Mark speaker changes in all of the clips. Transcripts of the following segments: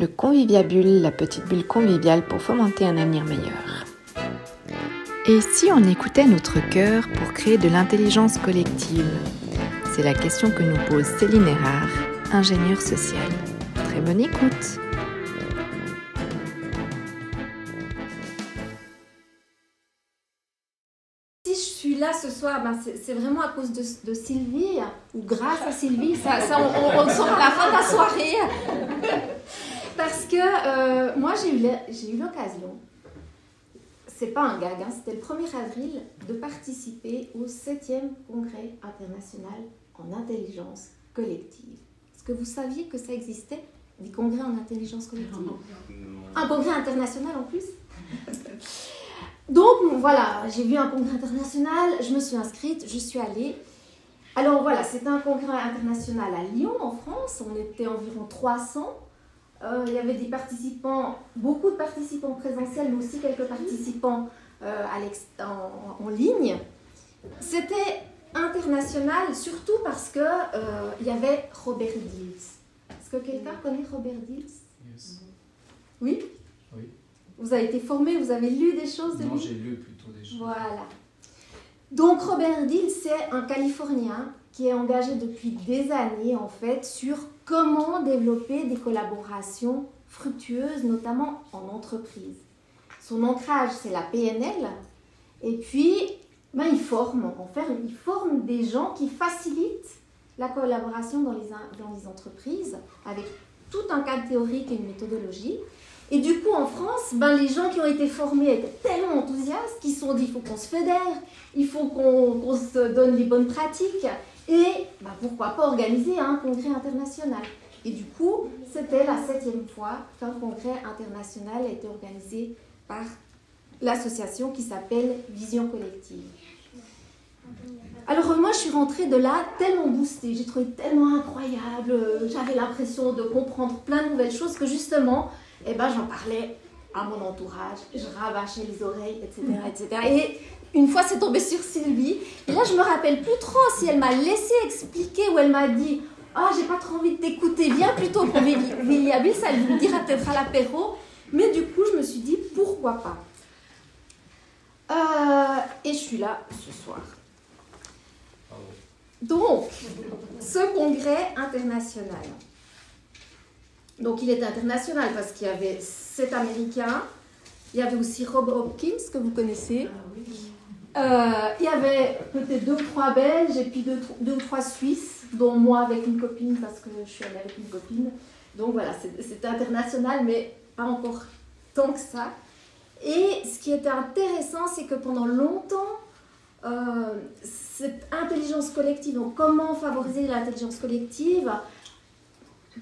Speaker 1: Le conviviabule, la petite bulle conviviale pour fomenter un avenir meilleur. Et si on écoutait notre cœur pour créer de l'intelligence collective? C'est la question que nous pose Céline Erard, ingénieure sociale. Très bonne écoute
Speaker 2: Si je suis là ce soir, ben c'est vraiment à cause de, de Sylvie, ou grâce à Sylvie, ça, ça, on, on, à la fin de la soirée. Que euh, moi, j'ai eu la- j'ai eu l'occasion, c'est pas un gag, hein, c'était le 1er avril, de participer au 7e congrès international en intelligence collective. Est-ce que vous saviez que ça existait, des congrès en intelligence collective? Un congrès international en plus? Donc voilà, j'ai vu un congrès international, je me suis inscrite, je suis allée. Alors voilà, c'était un congrès international à Lyon, en France. On était environ 300. Euh, il y avait des participants, beaucoup de participants présentiels, mais aussi quelques participants euh, à en, en ligne. C'était international, surtout parce que euh, il y avait Robert Dills. Est-ce que quelqu'un connaît Robert Dills? Oui?
Speaker 3: Oui.
Speaker 2: Vous avez été formé, vous avez lu des choses de
Speaker 3: Non,
Speaker 2: lui?
Speaker 3: j'ai lu plutôt des choses.
Speaker 2: voilà. Donc Robert Dill, c'est un Californien qui est engagé depuis des années en fait sur comment développer des collaborations fructueuses, notamment en entreprise. Son ancrage, c'est la PNL. Et puis, ben, il forme, des gens qui facilitent la collaboration dans les, dans les entreprises avec tout un cadre théorique et une méthodologie. Et du coup, en France, ben, les gens qui ont été formés étaient tellement enthousiastes qu'ils se sont dit il faut qu'on se fédère, il faut qu'on se donne les bonnes pratiques. Et ben, pourquoi pas organiser un congrès international Et du coup, c'était la septième fois qu'un congrès international a été organisé par l'association qui s'appelle Vision Collective. Alors moi, je suis rentrée de là tellement boostée, j'ai trouvé tellement incroyable, j'avais l'impression de comprendre plein de nouvelles choses que justement, eh ben, j'en parlais à mon entourage, je rabâchais les oreilles, etc. etc. Et une fois, c'est tombé sur Sylvie. Et là, je me rappelle plus trop si elle m'a laissé expliquer ou elle m'a dit Ah, j'ai pas trop envie de t'écouter, viens plutôt pour Villiabis, elle vous dira peut-être à l'apéro. Mais du coup, je me suis dit Pourquoi pas? Euh, Et je suis là ce soir. Donc, ce congrès international. Donc, il est international parce qu'il y avait sept Américains. Il y avait aussi Rob Hopkins, que vous connaissez. Euh, il y avait peut-être deux ou trois Belges et puis deux, deux ou trois Suisses, dont moi avec une copine parce que je suis allée avec une copine. Donc voilà, c'est- international, mais pas encore tant que ça. Et ce qui était intéressant, c'est que pendant longtemps, euh, cette intelligence collective, donc comment favoriser l'intelligence collective,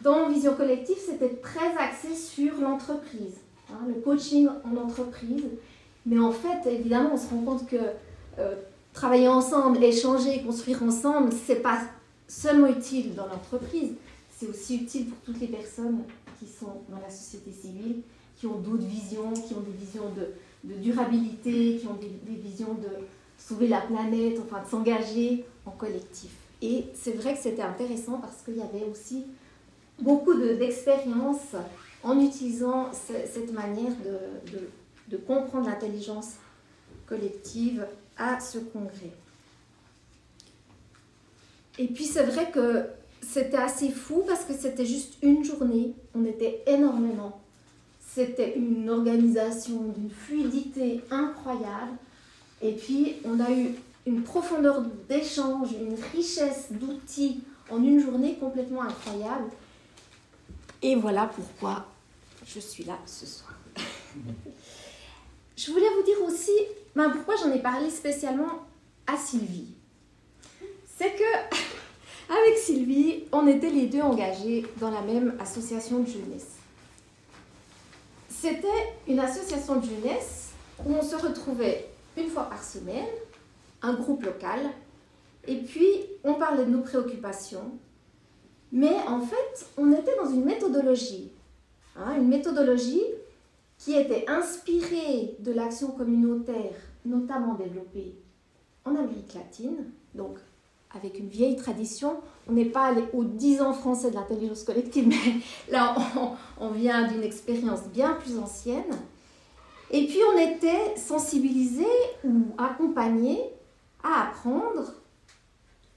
Speaker 2: dans Vision Collective, c'était très axé sur l'entreprise, hein, le coaching en entreprise. Mais en fait, évidemment, on se rend compte que euh, travailler ensemble, échanger, construire ensemble, c'est pas seulement utile dans l'entreprise, c'est aussi utile pour toutes les personnes qui sont dans la société civile, qui ont d'autres visions, qui ont des visions de, durabilité, qui ont des visions de sauver la planète, enfin de s'engager en collectif. Et c'est vrai que c'était intéressant parce qu'il y avait aussi beaucoup de- d'expérience en utilisant ce- cette manière de, de- de comprendre l'intelligence collective à ce congrès. Et puis c'est vrai que c'était assez fou parce que c'était juste une journée, on était énormément. C'était une organisation d'une fluidité incroyable. Et puis on a eu une profondeur d'échange, une richesse d'outils en une journée complètement incroyable. Et voilà pourquoi je suis là ce soir. je voulais vous dire aussi ben, pourquoi j'en ai parlé spécialement à Sylvie. C'est que avec Sylvie, on était les deux engagés dans la même association de jeunesse. C'était une association de jeunesse où on se retrouvait une fois par semaine, un groupe local, et puis on parlait de nos préoccupations, mais en fait, on était dans une méthodologie. hein, une méthodologie qui était inspirée de l'action communautaire, notamment développée en Amérique latine, donc avec une vieille tradition. On n'est pas allé aux 10 ans français de l'intelligence collective, mais là, on, on vient d'une expérience bien plus ancienne. Et puis, on était sensibilisés ou accompagnés à apprendre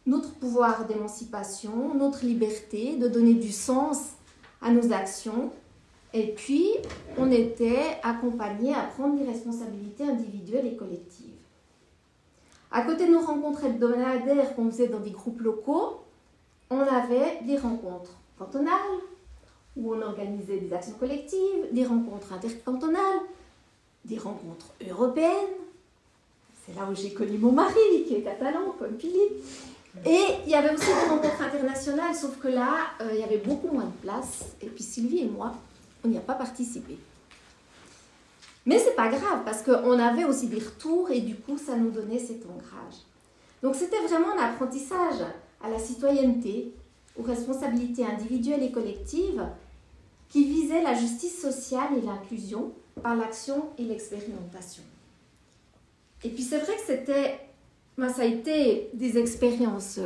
Speaker 2: notre pouvoir d'émancipation, notre liberté, de donner du sens à nos actions. Et puis, on était accompagnés à prendre des responsabilités individuelles et collectives. À côté de nos rencontres hebdomadaires qu'on faisait dans des groupes locaux, on avait des rencontres cantonales, où on organisait des actions collectives, des rencontres intercantonales, des rencontres européennes. C'est là où j'ai connu mon mari, qui est catalan, comme Philippe. Et il y avait aussi des rencontres internationales, sauf que là, euh, il y avait beaucoup moins de place. Et puis Sylvie et moi, on n'y a pas participé. Mais c'est pas grave, parce qu'on avait aussi des retours et du coup, ça nous donnait cet ancrage. Donc c'était vraiment un apprentissage à la citoyenneté, aux responsabilités individuelles et collectives, qui visait la justice sociale et l'inclusion par l'action et l'expérimentation. Et puis c'est vrai que c'était, ben, ça a été des expériences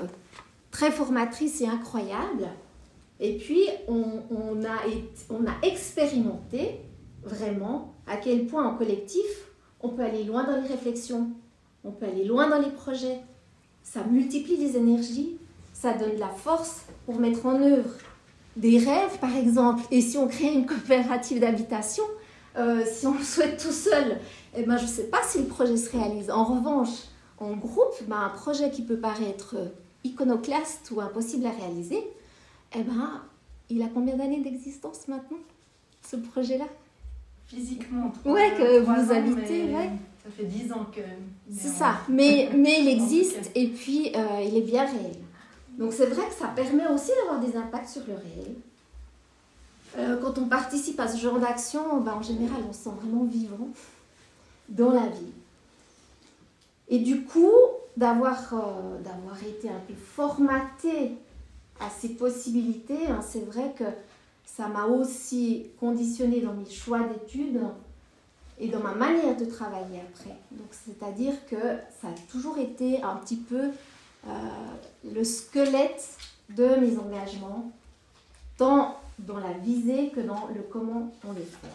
Speaker 2: très formatrices et incroyables. Et puis on, on, a, on a expérimenté vraiment à quel point en collectif on peut aller loin dans les réflexions, on peut aller loin dans les projets. Ça multiplie les énergies, ça donne de la force pour mettre en œuvre des rêves, par exemple. Et si on crée une coopérative d'habitation, euh, si on le souhaite tout seul, eh ben, je ne sais pas si le projet se réalise. En revanche, en groupe, ben, un projet qui peut paraître iconoclaste ou impossible à réaliser, eh ben, il a combien d'années d'existence maintenant, ce projet-là?
Speaker 4: Physiquement,
Speaker 2: ouais, que vous habitez, ouais.
Speaker 4: Ça fait dix ans que.
Speaker 2: C'est ça, mais, mais il existe et puis euh, il est bien réel. Donc c'est vrai que ça permet aussi d'avoir des impacts sur le réel. Euh, quand on participe à ce genre d'action, ben, en général, on se sent vraiment vivant dans la vie. Et du coup, d'avoir euh, d'avoir été un peu formaté à ces possibilités, hein, c'est vrai que ça m'a aussi conditionné dans mes choix d'études et dans ma manière de travailler après. Donc, c'est-à-dire que ça a toujours été un petit peu euh, le squelette de mes engagements, tant dans la visée que dans le comment on les fait.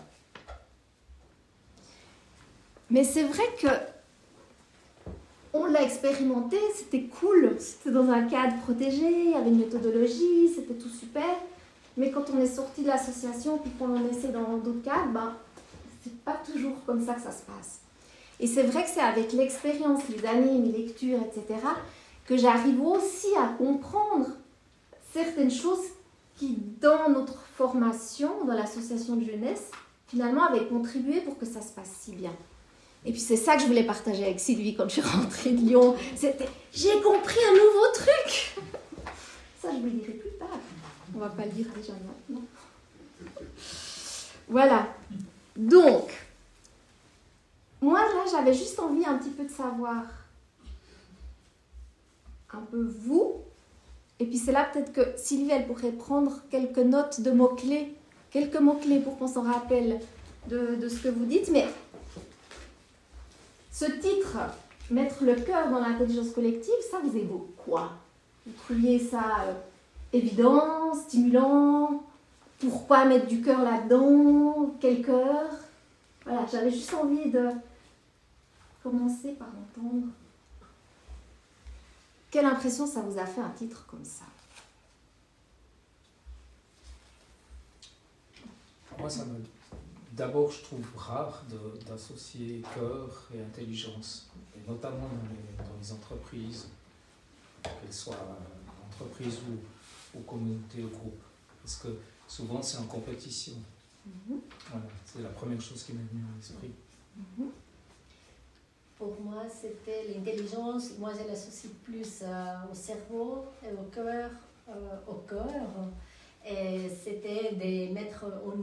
Speaker 2: Mais c'est vrai que on l'a expérimenté, c'était cool, c'était dans un cadre protégé, avait une méthodologie, c'était tout super. Mais quand on est sorti de l'association puis qu'on en essaie dans d'autres cadres, ben, c'est pas toujours comme ça que ça se passe. Et c'est vrai que c'est avec l'expérience, les années, mes lectures, etc., que j'arrive aussi à comprendre certaines choses qui, dans notre formation, dans l'association de jeunesse, finalement avaient contribué pour que ça se passe si bien. Et puis c'est ça que je voulais partager avec Sylvie quand je suis rentrée de Lyon. C'était j'ai compris un nouveau truc. Ça, je vous le dirai plus tard. On va pas le dire déjà maintenant. Voilà. Donc, moi là, j'avais juste envie un petit peu de savoir un peu vous. Et puis c'est là peut-être que Sylvie, elle pourrait prendre quelques notes de mots-clés, quelques mots-clés pour qu'on s'en rappelle de, de, ce que vous dites. Mais ce titre, mettre le cœur dans l'intelligence collective, ça vous évoque quoi? Vous trouviez ça euh, évident, stimulant? Pourquoi mettre du cœur là-dedans? Quel cœur? Voilà, j'avais juste envie de commencer par entendre. Quelle impression ça vous a fait un titre comme ça?
Speaker 3: Moi, ça me. D'abord, je trouve rare d'associer cœur et intelligence, et notamment dans les, dans les entreprises, qu'elles soient entreprises ou, ou communautés ou groupes, parce que souvent c'est en compétition. Mm -hmm. Voilà, c'est la première chose qui m'est venue à l'esprit. Mm -hmm.
Speaker 5: Pour moi, c'était l'intelligence. Moi, je l'associe plus euh, au cerveau et au cœur, euh, au cœur. Et c'était de mettre en,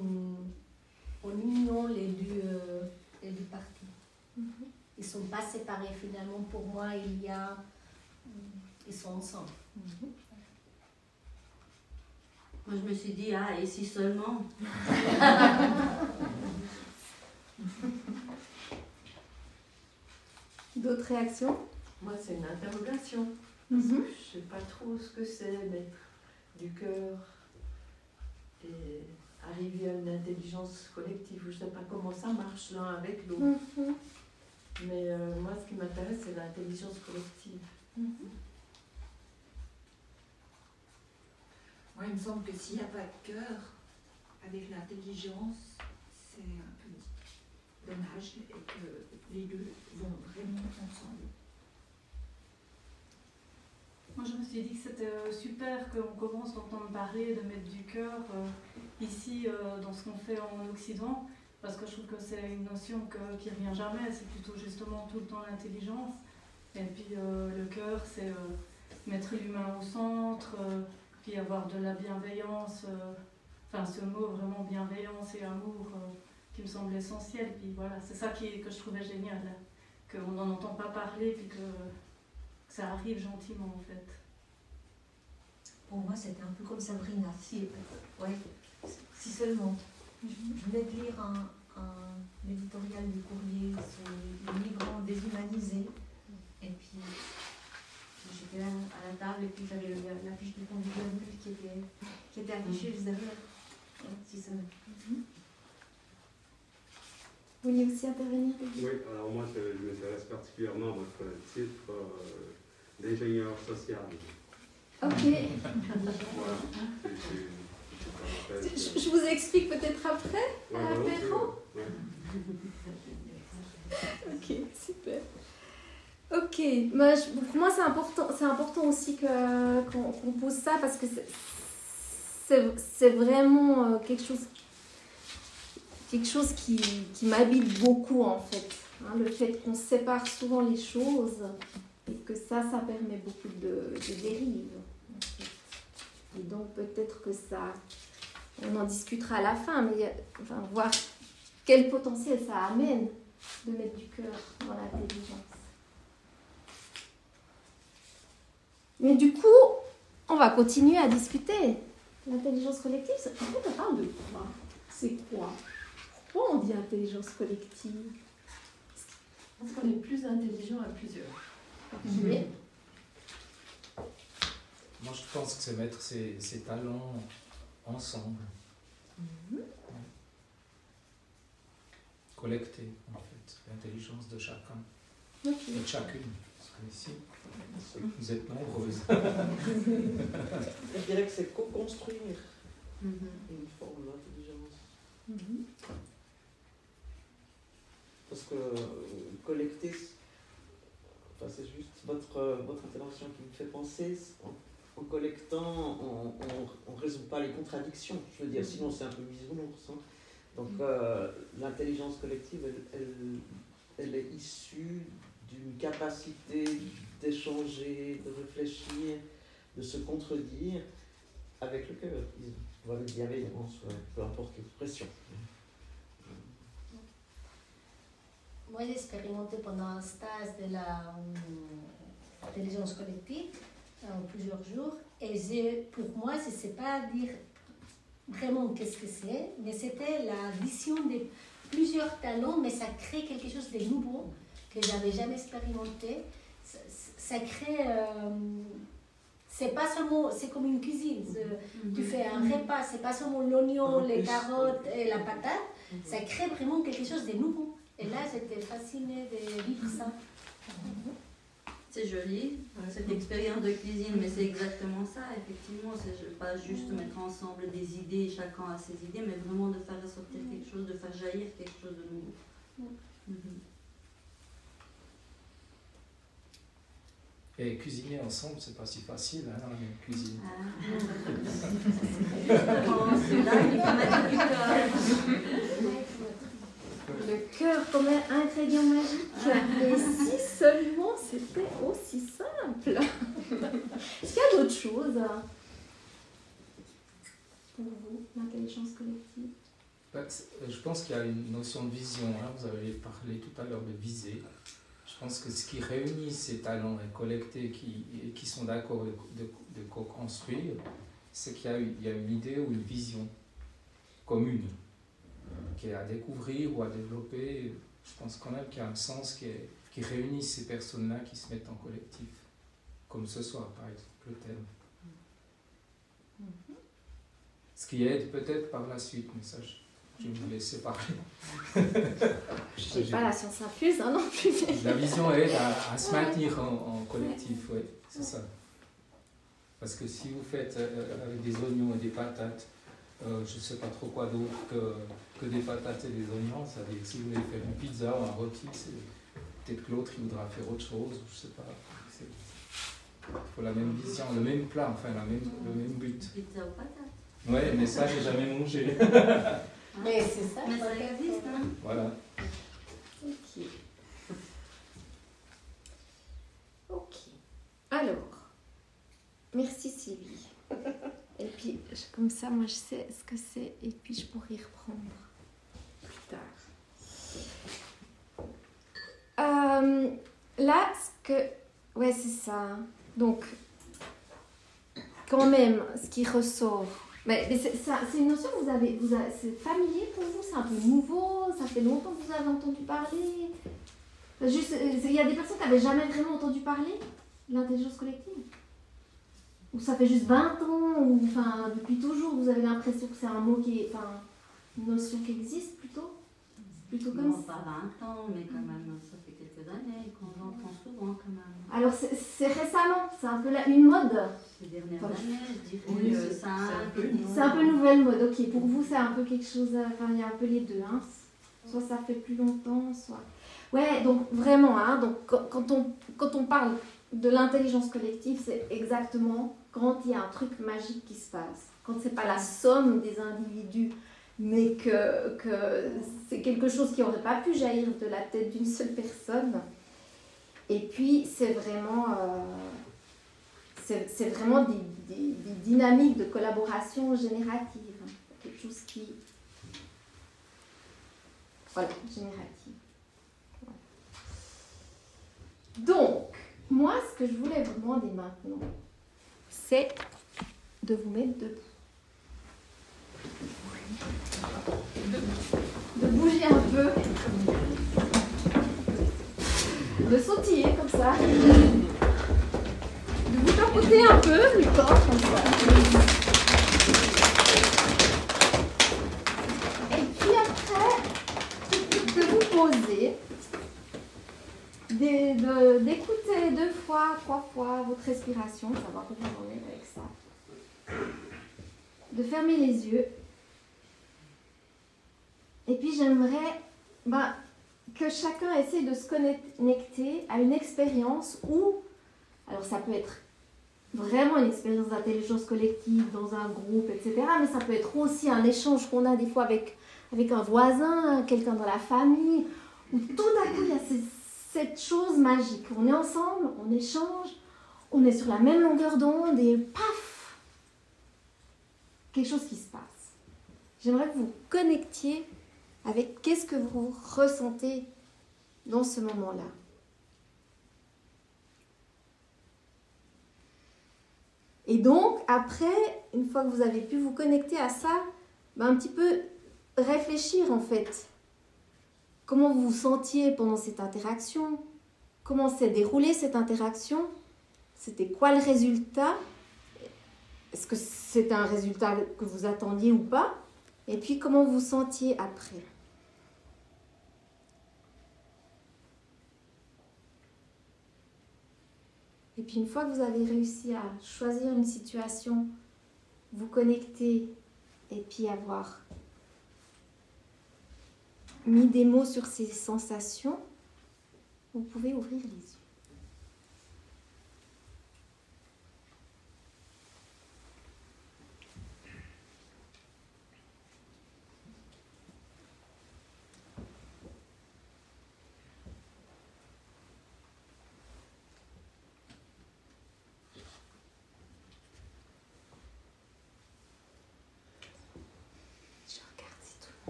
Speaker 5: en union les deux, euh, les deux parties. Mm -hmm. Ils ne sont pas séparés finalement. Pour moi, il y a. Ils sont ensemble. Mm -hmm.
Speaker 6: Moi, je me suis dit, ah, et si seulement
Speaker 2: D'autres réactions?
Speaker 4: Moi, c'est une interrogation. Parce
Speaker 2: Mhm.
Speaker 4: que je sais pas trop ce que c'est mettre du cœur et arriver à une intelligence collective. Je sais pas comment ça marche l'un avec l'autre.
Speaker 2: Mhm.
Speaker 4: Mais euh, moi, ce qui m'intéresse, c'est l'intelligence collective.
Speaker 7: Moi, il me semble que s'il n'y a pas de cœur avec l'intelligence, c'est un peu dommage et que les deux vont vraiment ensemble.
Speaker 8: Moi, je me suis dit que c'était euh, super qu'on commence à entendre parler de mettre du cœur euh, ici euh, dans ce qu'on fait en Occident, parce que je trouve que c'est une notion que- qui revient jamais, c'est plutôt justement tout le temps l'intelligence. Et puis euh, le cœur, c'est euh, mettre l'humain au centre, puis avoir de la bienveillance, enfin ce mot vraiment bienveillance et amour qui me semble essentiel. Puis voilà, c'est ça qui, que je trouvais génial, qu'on n'en entend pas parler, puis que que ça arrive gentiment en fait.
Speaker 9: Pour moi, c'était un peu comme Sabrina. Si, ouais, si seulement. Je venais de lire un, un éditorial du courrier sur les migrants déshumanisés. Et puis, j'étais là à la table et puis j'avais la, la fiche du convivial qui était, qui était affichée juste derrière. Si seulement.
Speaker 2: Vous voulez aussi intervenir
Speaker 10: Oui, alors moi je, je m'intéresse particulièrement à votre titre euh, d'ingénieur social.
Speaker 2: Ok.
Speaker 10: Voilà.
Speaker 2: Je, je vous explique peut-être après. à l'apéro. Ok, super. Ok, moi, je- pour moi c'est important, c'est important aussi que, qu'on, qu'on pose ça parce que c'est, c'est, c'est vraiment euh, quelque chose, quelque chose qui, qui m'habite beaucoup en fait. hein, le fait qu'on sépare souvent les choses et que ça, ça permet beaucoup de, de dérives. en fait. Et donc peut-être que ça, on en discutera à la fin, mais enfin, voir quel potentiel ça amène de mettre du cœur dans l'intelligence. Mais du coup, on va continuer à discuter. L'intelligence collective, ça- en fait, on parle de quoi? C'est quoi? Pourquoi on dit intelligence collective?
Speaker 4: Parce qu'on est plus intelligent à plusieurs.
Speaker 2: Oui.
Speaker 3: Moi, je pense que c'est mettre ses, ses talents ensemble. Ouais. Collecter, en fait, l'intelligence de chacun et de chacune. Parce que ici, vous êtes nombreuses.
Speaker 11: Je dirais que c'est co-construire
Speaker 6: Mhm.
Speaker 11: une forme d'intelligence.
Speaker 2: Mhm.
Speaker 11: Parce que euh, collecter, c'est- enfin, c'est juste votre, euh, votre intervention qui me fait penser. En, collectant, on ne résout pas les contradictions. Je veux dire, sinon c'est un peu bisounours. hein. Donc euh, l'intelligence collective, elle, elle, elle est issue d'une capacité d'échanger, de réfléchir, de se contredire avec le cœur, ou avec bienveillance, ouais, peu importe l'expression.
Speaker 5: Moi, j'ai expérimenté pendant un stage de la euh, collective, euh, plusieurs jours, et pour moi, je ne sais pas dire vraiment qu'est-ce que c'est, mais c'était la vision de plusieurs talents, mais ça crée quelque chose de nouveau que j'avais jamais expérimenté. Ça, ça crée, euh, c'est pas seulement, c'est comme une cuisine. Tu fais un repas, c'est pas seulement l'oignon,
Speaker 11: En
Speaker 5: les carottes et la patate, ça crée vraiment quelque chose de nouveau. Et là, j'étais fascinée de vivre ça.
Speaker 6: C'est joli, cette expérience de cuisine, mais c'est exactement ça, effectivement. C'est pas juste mettre ensemble des idées, chacun a ses idées, mais vraiment de faire ressortir quelque chose, de faire jaillir quelque chose de nouveau. Mhm.
Speaker 3: Et cuisiner ensemble, c'est pas si facile hein, dans la même cuisine.
Speaker 6: Ah. Justement, c'est là qu'il faut mettre du cœur.
Speaker 2: Le cœur comme un ingrédient magique. Et si seulement c'était aussi simple. Est-ce qu'il y a d'autres choses pour vous, l'intelligence collective?
Speaker 3: Ben, c'est- Je pense qu'il y a une notion de vision. hein. Vous avez parlé tout à l'heure de viser. Je pense que ce qui réunit ces talents et collectés qui, et qui sont d'accord de, de- de co-construire, c'est qu'il y, a une- il y a une idée ou une vision commune qui est à découvrir ou à développer. Je pense quand même qu'il y a un sens qui, est- qui réunit ces personnes-là qui se mettent en collectif. comme ce soir par exemple, le thème. Ce qui aide peut-être par la suite, mais ça, je, vais vous laisser parler.
Speaker 2: je n'ai pas la science infuse hein, non plus.
Speaker 3: la vision aide à, se maintenir en, collectif, oui, c'est ça. Parce que si vous faites euh, avec des oignons et des patates, euh, je ne sais pas trop quoi d'autre que, que, des patates et des oignons, ça veut dire que si vous voulez faire une pizza ou un rôti, peut-être que l'autre il voudra faire autre chose, je ne sais pas. Il faut la même vision, le même plat, enfin la même, le même but.
Speaker 6: Pizza ou patate
Speaker 3: Ouais, mais ça, j'ai jamais mangé.
Speaker 5: mais c'est ça,
Speaker 6: mais ça existe, hein
Speaker 3: Voilà.
Speaker 2: Ok. Ok. Alors, merci Sylvie. Et puis, comme ça, moi, je sais ce que c'est, et puis je pourrai y reprendre Euh, là, ce que... Ouais, c'est ça. Donc, quand même, ce qui ressort... Mais, c'est une notion que vous avez... Vous c'est familier pour vous C'est un peu nouveau Ça fait longtemps que vous avez entendu parler Juste, il y a des personnes qui n'avaient jamais vraiment entendu parler de l'intelligence collective ou ça fait juste 20 ans, ou enfin, depuis toujours, vous avez l'impression que c'est un mot qui est. Enfin, une notion qui existe plutôt
Speaker 6: comme non, pas 20 ans, mais quand même, ça fait quelques années qu'on l'entend souvent quand même.
Speaker 2: Alors c'est récemment, c'est un peu la, une mode
Speaker 6: Ces dernières années, je dirais oui, c'est un, peu,
Speaker 2: c'est un peu nouvelle mode. Ok, pour vous, c'est un peu quelque chose. Enfin, il y a un peu les deux. Hein. Soit ça fait plus longtemps, soit. Ouais, donc vraiment, hein, donc, quand, on, quand on parle de l'intelligence collective, c'est exactement quand il y a un truc magique qui se passe. Quand c'est pas la somme des individus, mais que, que c'est quelque chose qui n'aurait pas pu jaillir de la tête d'une seule personne. Et puis, c'est vraiment, euh, c'est, vraiment des, des, dynamiques de collaboration générative. Quelque chose qui. Voilà, générative. Donc, moi, ce que je voulais vous demander maintenant, c'est de vous mettre debout. De bouger un peu. De sautiller comme ça. De vous tapoter un peu le corps comme ça. Et puis après, de vous poser d'écouter deux fois, trois fois votre respiration, savoir comment vous en êtes avec ça. De fermer les yeux. Et puis j'aimerais bah, que chacun essaie de se connecter à une expérience où, alors ça peut être vraiment une expérience d'intelligence collective dans un groupe, etc. Mais ça peut être aussi un échange qu'on a des fois avec, un voisin, quelqu'un dans la famille, où tout d'un coup il y a cette chose magique. On est ensemble, on échange, on est sur la même longueur d'onde et paf Quelque chose qui se passe. J'aimerais que vous connectiez avec qu'est-ce que vous ressentez dans ce moment-là. Et donc, après, une fois que vous avez pu vous connecter à ça, ben, un petit peu réfléchir en fait comment vous vous sentiez pendant cette interaction, comment s'est déroulée cette interaction, c'était quoi le résultat, est-ce que c'est un résultat que vous attendiez ou pas, et puis comment vous sentiez après? Et puis une fois que vous avez réussi à choisir une situation, vous connecter et puis avoir mis des mots sur ces sensations, vous pouvez ouvrir les yeux.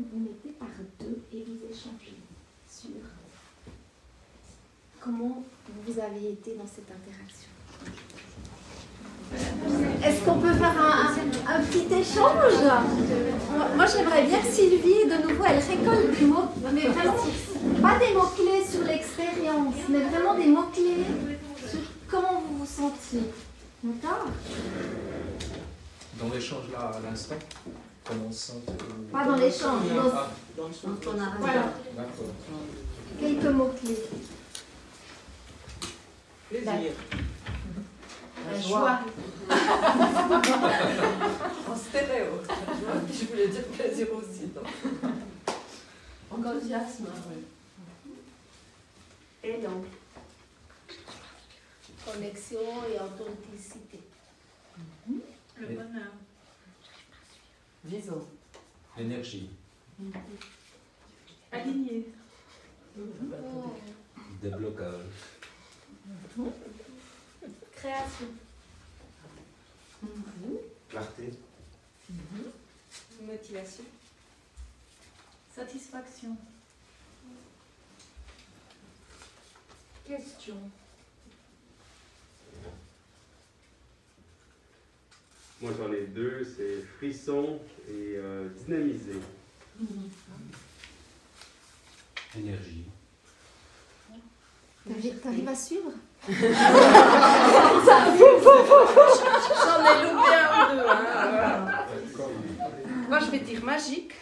Speaker 2: Vous mettez par deux et vous échangez sur comment vous avez été dans cette interaction. Est-ce qu'on peut faire un, petit échange? Moi, j'aimerais bien que Sylvie, de nouveau, elle récolte des mots, mais vraiment pas des mots-clés sur l'expérience, mais vraiment des mots-clés sur comment vous vous sentiez. D'accord?
Speaker 3: Dans l'échange là, à l'instant, comment on se sent euh,
Speaker 2: Pas dans l'échange, dans-
Speaker 3: Ah,
Speaker 11: Dans le sens
Speaker 6: qu'on a
Speaker 2: Voilà,
Speaker 3: d'accord.
Speaker 2: quelques mots-clés.
Speaker 11: plaisir.
Speaker 9: La
Speaker 2: joie.
Speaker 9: En stéréo. Je voulais dire plaisir aussi. donc.
Speaker 4: Enthousiasme.
Speaker 5: Élan. Connexion et authenticité.
Speaker 6: Le bonheur.
Speaker 9: Disons.
Speaker 3: L'énergie.
Speaker 8: Aligné.
Speaker 12: Déblocage.
Speaker 5: Création.
Speaker 12: Clarté.
Speaker 5: Motivation.
Speaker 8: Satisfaction.
Speaker 4: Question.
Speaker 10: Moi j'en ai deux, c'est frisson et euh, dynamisé.
Speaker 12: Énergie.
Speaker 2: T'arrives t'arrives à suivre?
Speaker 4: J'en ai loupé un ou deux. hein. Moi, je vais dire magique.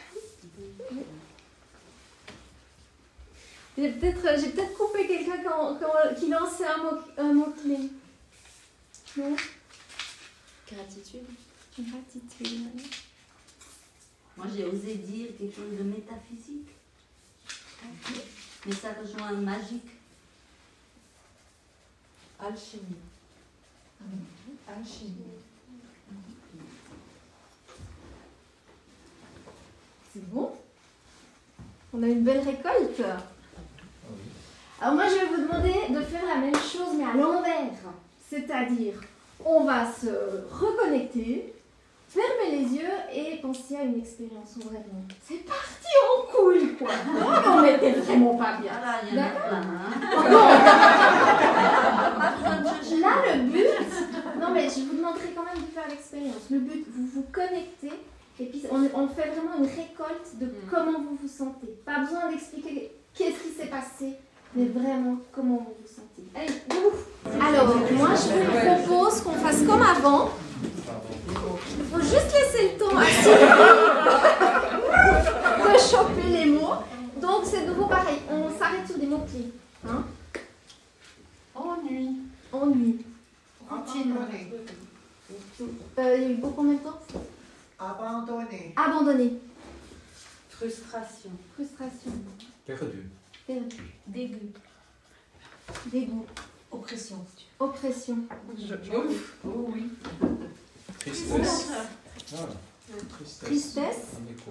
Speaker 2: J'ai peut-être j'ai peut-être coupé quelqu'un quand- quand- qui lançait un mot, un mot clé. Non?
Speaker 5: Gratitude.
Speaker 2: Gratitude.
Speaker 6: Moi, j'ai osé dire quelque chose de métaphysique. Mais ça rejoint magique.
Speaker 9: Alchimie. Alchimie.
Speaker 2: C'est bon? On a une belle récolte.
Speaker 3: Ah.
Speaker 2: Alors moi, je vais vous demander de faire la même chose, mais à l'envers. C'est-à-dire, on va se reconnecter, fermer les yeux et penser à une expérience vraiment, c'est parti en couille, quoi. Non, mais on n'était vraiment pas bien. D'accord.
Speaker 6: Hein.
Speaker 2: De chercher. Là, le but, non mais je vous demanderai quand même de faire l'expérience. Le but, vous vous connectez et puis on, on fait vraiment une récolte de comment vous vous sentez. Pas besoin d'expliquer qu'est-ce qui s'est passé, mais vraiment comment vous vous sentez. Alors, moi je vous propose qu'on fasse comme avant. Il faut juste laisser le temps à Sylvie de choper les mots. Donc c'est de nouveau pareil, on s'arrête sur des mots-clés. Hein
Speaker 4: Ennui.
Speaker 2: Ennui.
Speaker 4: Routine.
Speaker 2: Euh, il y a eu beaucoup combien de temps
Speaker 13: Abandonné.
Speaker 2: Abandonné.
Speaker 9: Frustration.
Speaker 2: Frustration.
Speaker 3: Perdu.
Speaker 2: Perdu.
Speaker 5: Dégoût.
Speaker 2: Dégoût.
Speaker 9: Oppression.
Speaker 2: Oppression.
Speaker 9: Oh oui.
Speaker 3: Tristesse. Voilà. Tristesse.
Speaker 2: Tristesse.
Speaker 3: Un écho.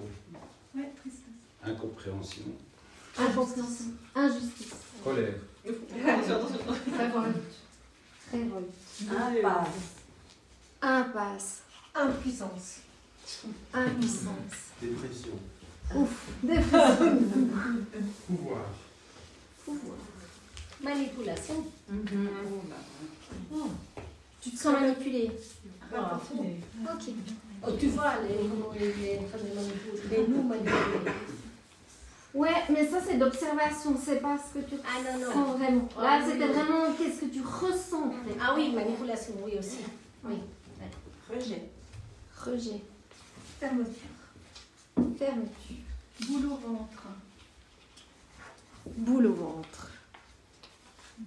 Speaker 8: Ouais, tristesse.
Speaker 12: Incompréhension.
Speaker 2: Incompréhension. Injustice.
Speaker 3: Colère.
Speaker 2: Révolte. Révolte.
Speaker 6: Impasse.
Speaker 2: Impasse.
Speaker 9: Impuissance.
Speaker 2: Impuissance.
Speaker 12: Dépression.
Speaker 2: Ouf. Dépression.
Speaker 12: Pouvoir.
Speaker 2: Pouvoir.
Speaker 5: Manipulation.
Speaker 2: Tu te sens manipulé.
Speaker 9: Ah,
Speaker 2: Ok.
Speaker 5: Oh, tu vois, les, les, les, les nous manipuler.
Speaker 2: Ouais, mais ça c'est d'observation, c'est pas ce que tu
Speaker 5: Ah non, non.
Speaker 2: ressens vraiment.
Speaker 5: Ah,
Speaker 2: Là,
Speaker 5: oui,
Speaker 2: c'était
Speaker 5: oui.
Speaker 2: vraiment qu'est-ce que tu ressens.
Speaker 5: Ah oui, manipulation, oui aussi.
Speaker 2: Oui.
Speaker 9: Rejet.
Speaker 2: Rejet.
Speaker 4: Fermeture.
Speaker 2: Fermeture.
Speaker 8: Boule au ventre.
Speaker 2: Boule au ventre.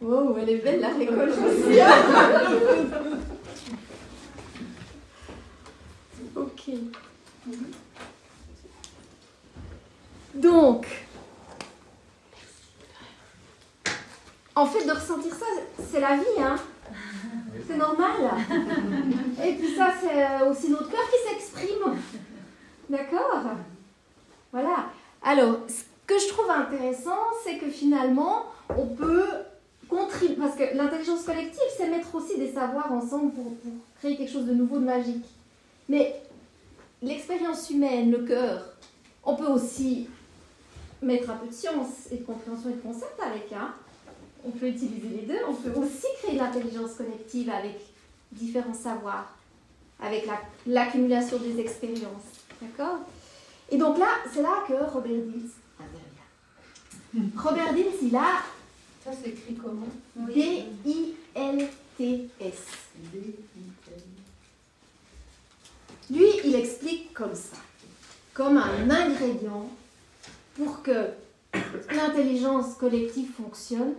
Speaker 2: Oh, elle est belle la récolte aussi. ok. Donc, en fait, de ressentir ça, c'est la vie, hein. C'est normal. Et puis ça, c'est euh, aussi notre cœur qui s'exprime. D'accord? Voilà. Alors, ce que je trouve intéressant, c'est que finalement, on peut parce que l'intelligence collective, c'est mettre aussi des savoirs ensemble pour, créer quelque chose de nouveau, de magique. Mais l'expérience humaine, le cœur, on peut aussi mettre un peu de science et de compréhension et de concept avec. Hein. On peut utiliser les deux. On peut aussi créer l'intelligence collective avec différents savoirs, avec la- l'accumulation des expériences. D'accord? Et donc là, c'est là que Robert Dills. Robert Dins, il a
Speaker 5: Ça s'écrit comment
Speaker 2: D-I-L-T-S. Lui, il explique comme ça, comme un ingrédient pour que l'intelligence collective fonctionne.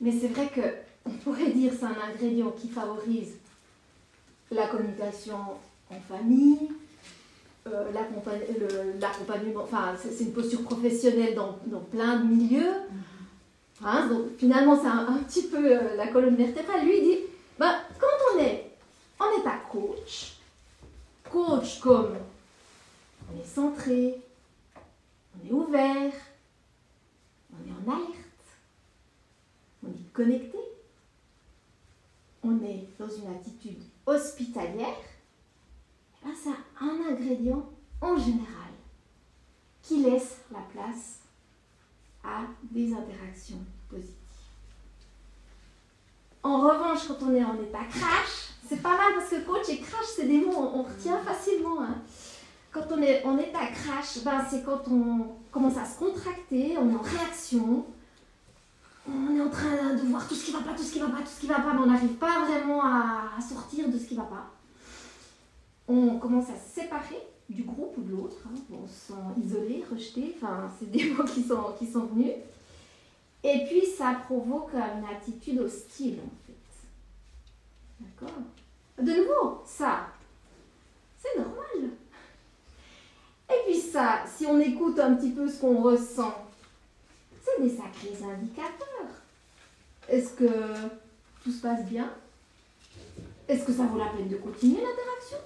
Speaker 2: Mais c'est vrai que on pourrait dire c'est un ingrédient qui favorise la communication en famille, euh, l'accompagnement, enfin c'est c'est une posture professionnelle dans, dans plein de milieux. Hein, donc finalement c'est un, petit peu euh, la colonne vertébrale. Lui il dit, ben, quand on est en état coach, coach comme on est centré, on est ouvert, on est en alerte, on est connecté, on est dans une attitude hospitalière, eh ben, c'est un ingrédient en général qui laisse la place à des interactions positives. En revanche, quand on est en état crash, c'est pas mal parce que coach et crash, c'est des mots, on retient facilement. hein. Quand on est en état crash, ben, c'est quand on commence à se contracter, on est en réaction, on est en train de voir tout ce qui va pas, tout ce qui va pas, tout ce qui va pas, mais on n'arrive pas vraiment à, à sortir de ce qui va pas. On commence à se séparer du groupe ou de l'autre, hein. on se sent isolé, rejeté, enfin c'est des mots qui sont, qui sont venus. Et puis ça provoque une attitude hostile en fait. D'accord? De nouveau, ça, c'est normal. Et puis ça, si on écoute un petit peu ce qu'on ressent, c'est des sacrés indicateurs. Est-ce que tout se passe bien? Est-ce que ça vaut la peine de continuer l'interaction?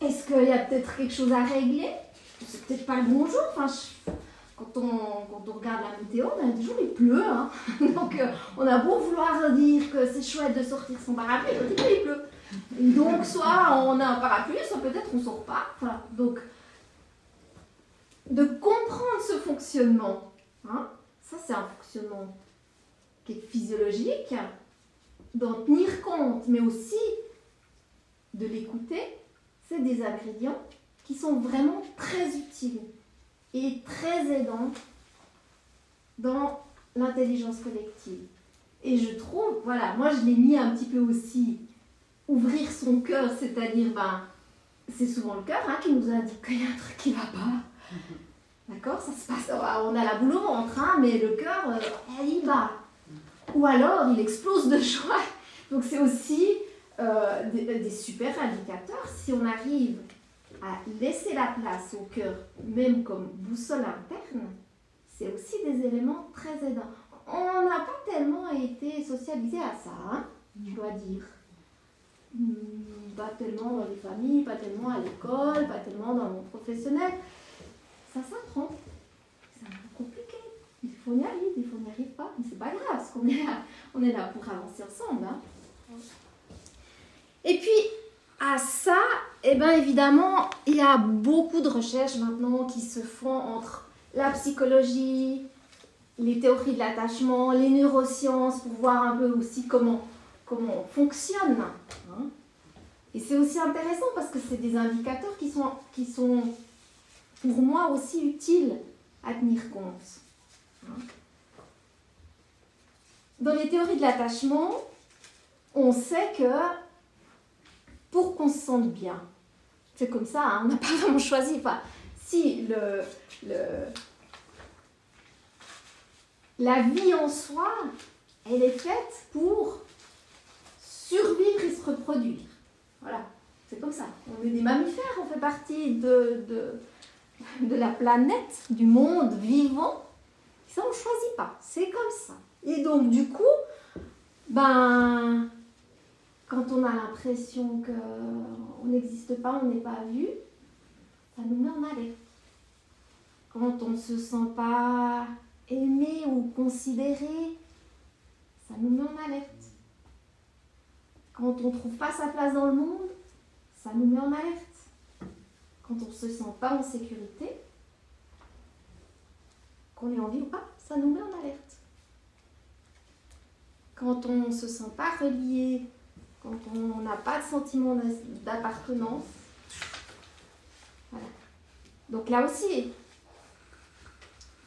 Speaker 2: Est-ce qu'il y a peut-être quelque chose à régler? C'est peut-être pas le bon jour. Quand, on, quand on regarde la météo, ben, des jours il pleut. Donc euh, on a beau vouloir dire que c'est chouette de sortir son parapluie, il pleut. Donc soit on a un parapluie, soit peut-être on sort pas. Donc de comprendre ce fonctionnement, hein, ça c'est un fonctionnement qui est physiologique, d'en tenir compte, mais aussi de l'écouter, c'est des ingrédients qui sont vraiment très utiles et très aidants dans l'intelligence collective. Et je trouve, voilà, moi je l'ai mis un petit peu aussi, ouvrir son cœur, c'est-à-dire, ben, c'est souvent le cœur hein, qui nous indique qu'il y a un truc qui va pas. D'accord Ça se passe, on a la boule au ventre, hein, mais le cœur, euh, y va. Ou alors, il explose de joie. Donc c'est aussi euh, des, super indicateurs. Si on arrive à laisser la place au cœur, même comme boussole interne, c'est aussi des éléments très aidants. On n'a pas tellement été socialisé à ça, hein, je dois dire. Hmm, Pas tellement dans les familles, pas tellement à l'école, pas tellement dans le monde professionnel. Ça s'apprend. C'est un peu compliqué. Fois on y arrive, des fois on n'y arrive pas, mais c'est pas grave, parce qu'on est là, on est là pour avancer ensemble. hein. Et puis, à ça, eh ben évidemment, il y a beaucoup de recherches maintenant qui se font entre la psychologie, les théories de l'attachement, les neurosciences, pour voir un peu aussi comment, comment on fonctionne. hein. Et c'est aussi intéressant parce que c'est des indicateurs qui sont, qui sont pour moi aussi utiles à tenir compte. hein. Dans les théories de l'attachement, on sait que pour qu'on se sente bien, c'est comme ça, hein, on n'a pas vraiment choisi. Enfin, si le, la vie en soi, elle est faite pour survivre et se reproduire. Voilà, c'est comme ça. On est des mammifères, on fait partie de, de, de la planète, du monde vivant. Ça, on ne choisit pas, c'est comme ça. Et donc, du coup, ben, quand on a l'impression qu'on n'existe pas, on n'est pas vu, ça nous met en alerte. Quand on ne se sent pas aimé ou considéré, ça nous met en alerte. Quand on ne trouve pas sa place dans le monde, ça nous met en alerte. Quand on ne se sent pas en sécurité, qu'on ait envie ou pas, ça nous met en alerte. Quand on ne se sent pas relié, quand on n'a pas de sentiment d'appartenance. Voilà. Donc là aussi,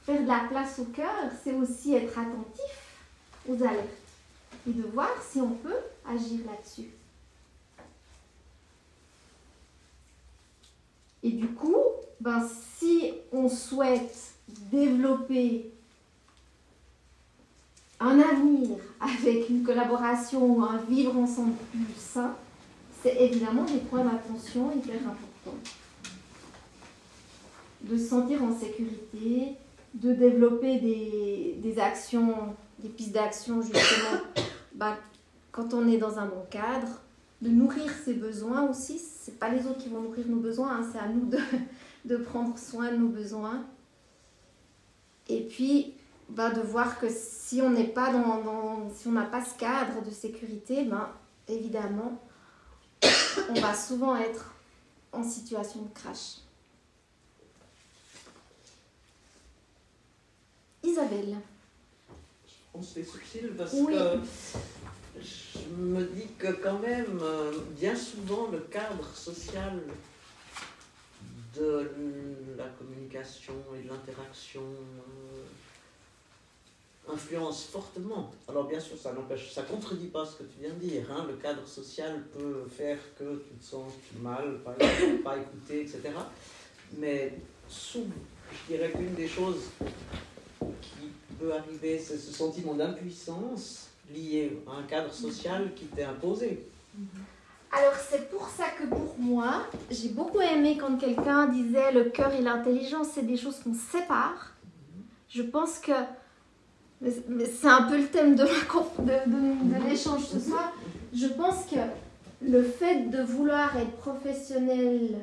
Speaker 2: faire de la place au cœur, c'est aussi être attentif aux alertes et de voir si on peut agir là-dessus. Et du coup, ben, si on souhaite développer un avenir avec une collaboration ou un vivre ensemble plus sain, c'est évidemment des points d'attention hyper importants. De se sentir en sécurité, de développer des, actions, des pistes d'action justement bah, quand on est dans un bon cadre, de nourrir ses besoins aussi. Ce n'est pas les autres qui vont nourrir nos besoins, hein, c'est à nous de, de, prendre soin de nos besoins. Et puis, bah, de voir que si on n'est pas dans, dans, si on n'a pas ce cadre de sécurité, ben, évidemment, on va souvent être en situation de crash. Isabelle.
Speaker 11: Je pense que c'est subtil parce que je me dis que quand même, euh, bien souvent, le cadre social de la communication et de l'interaction euh, influence fortement. Alors bien sûr, ça n'empêche, ça contredit pas ce que tu viens de dire. Hein. Le cadre social peut faire que tu te sens mal, pas, pas écouté, etc. Mais sous, je dirais qu'une des choses qui peut arriver, c'est ce sentiment d'impuissance lié à un cadre social qui t'est imposé.
Speaker 2: Alors c'est pour ça que pour moi, j'ai beaucoup aimé quand quelqu'un disait le cœur et l'intelligence, c'est des choses qu'on sépare. Je pense que c'est un peu le thème de, l'échange ce soir. Je pense que le fait de vouloir être professionnel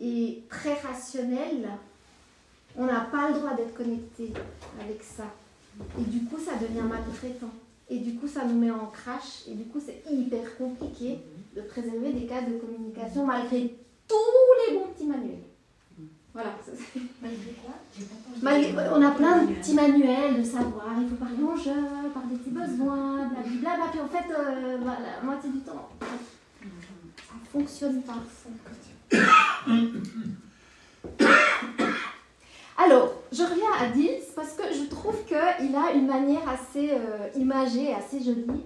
Speaker 2: et très rationnel, on n'a pas le droit d'être connecté avec ça. Et du coup, ça devient maltraitant. Et du coup, ça nous met en crash. Et du coup, c'est hyper compliqué de préserver des cas de communication malgré tous les bons petits manuels. Voilà. Malgré quoi On a plein de petits manuels de savoir. Il faut parler en jeu, parler de ses besoins, blablabla. Puis en fait, euh, voilà, la moitié du temps, ça fonctionne pas. Alors, je reviens à Dils parce que je trouve qu'il a une manière assez euh, imagée, assez jolie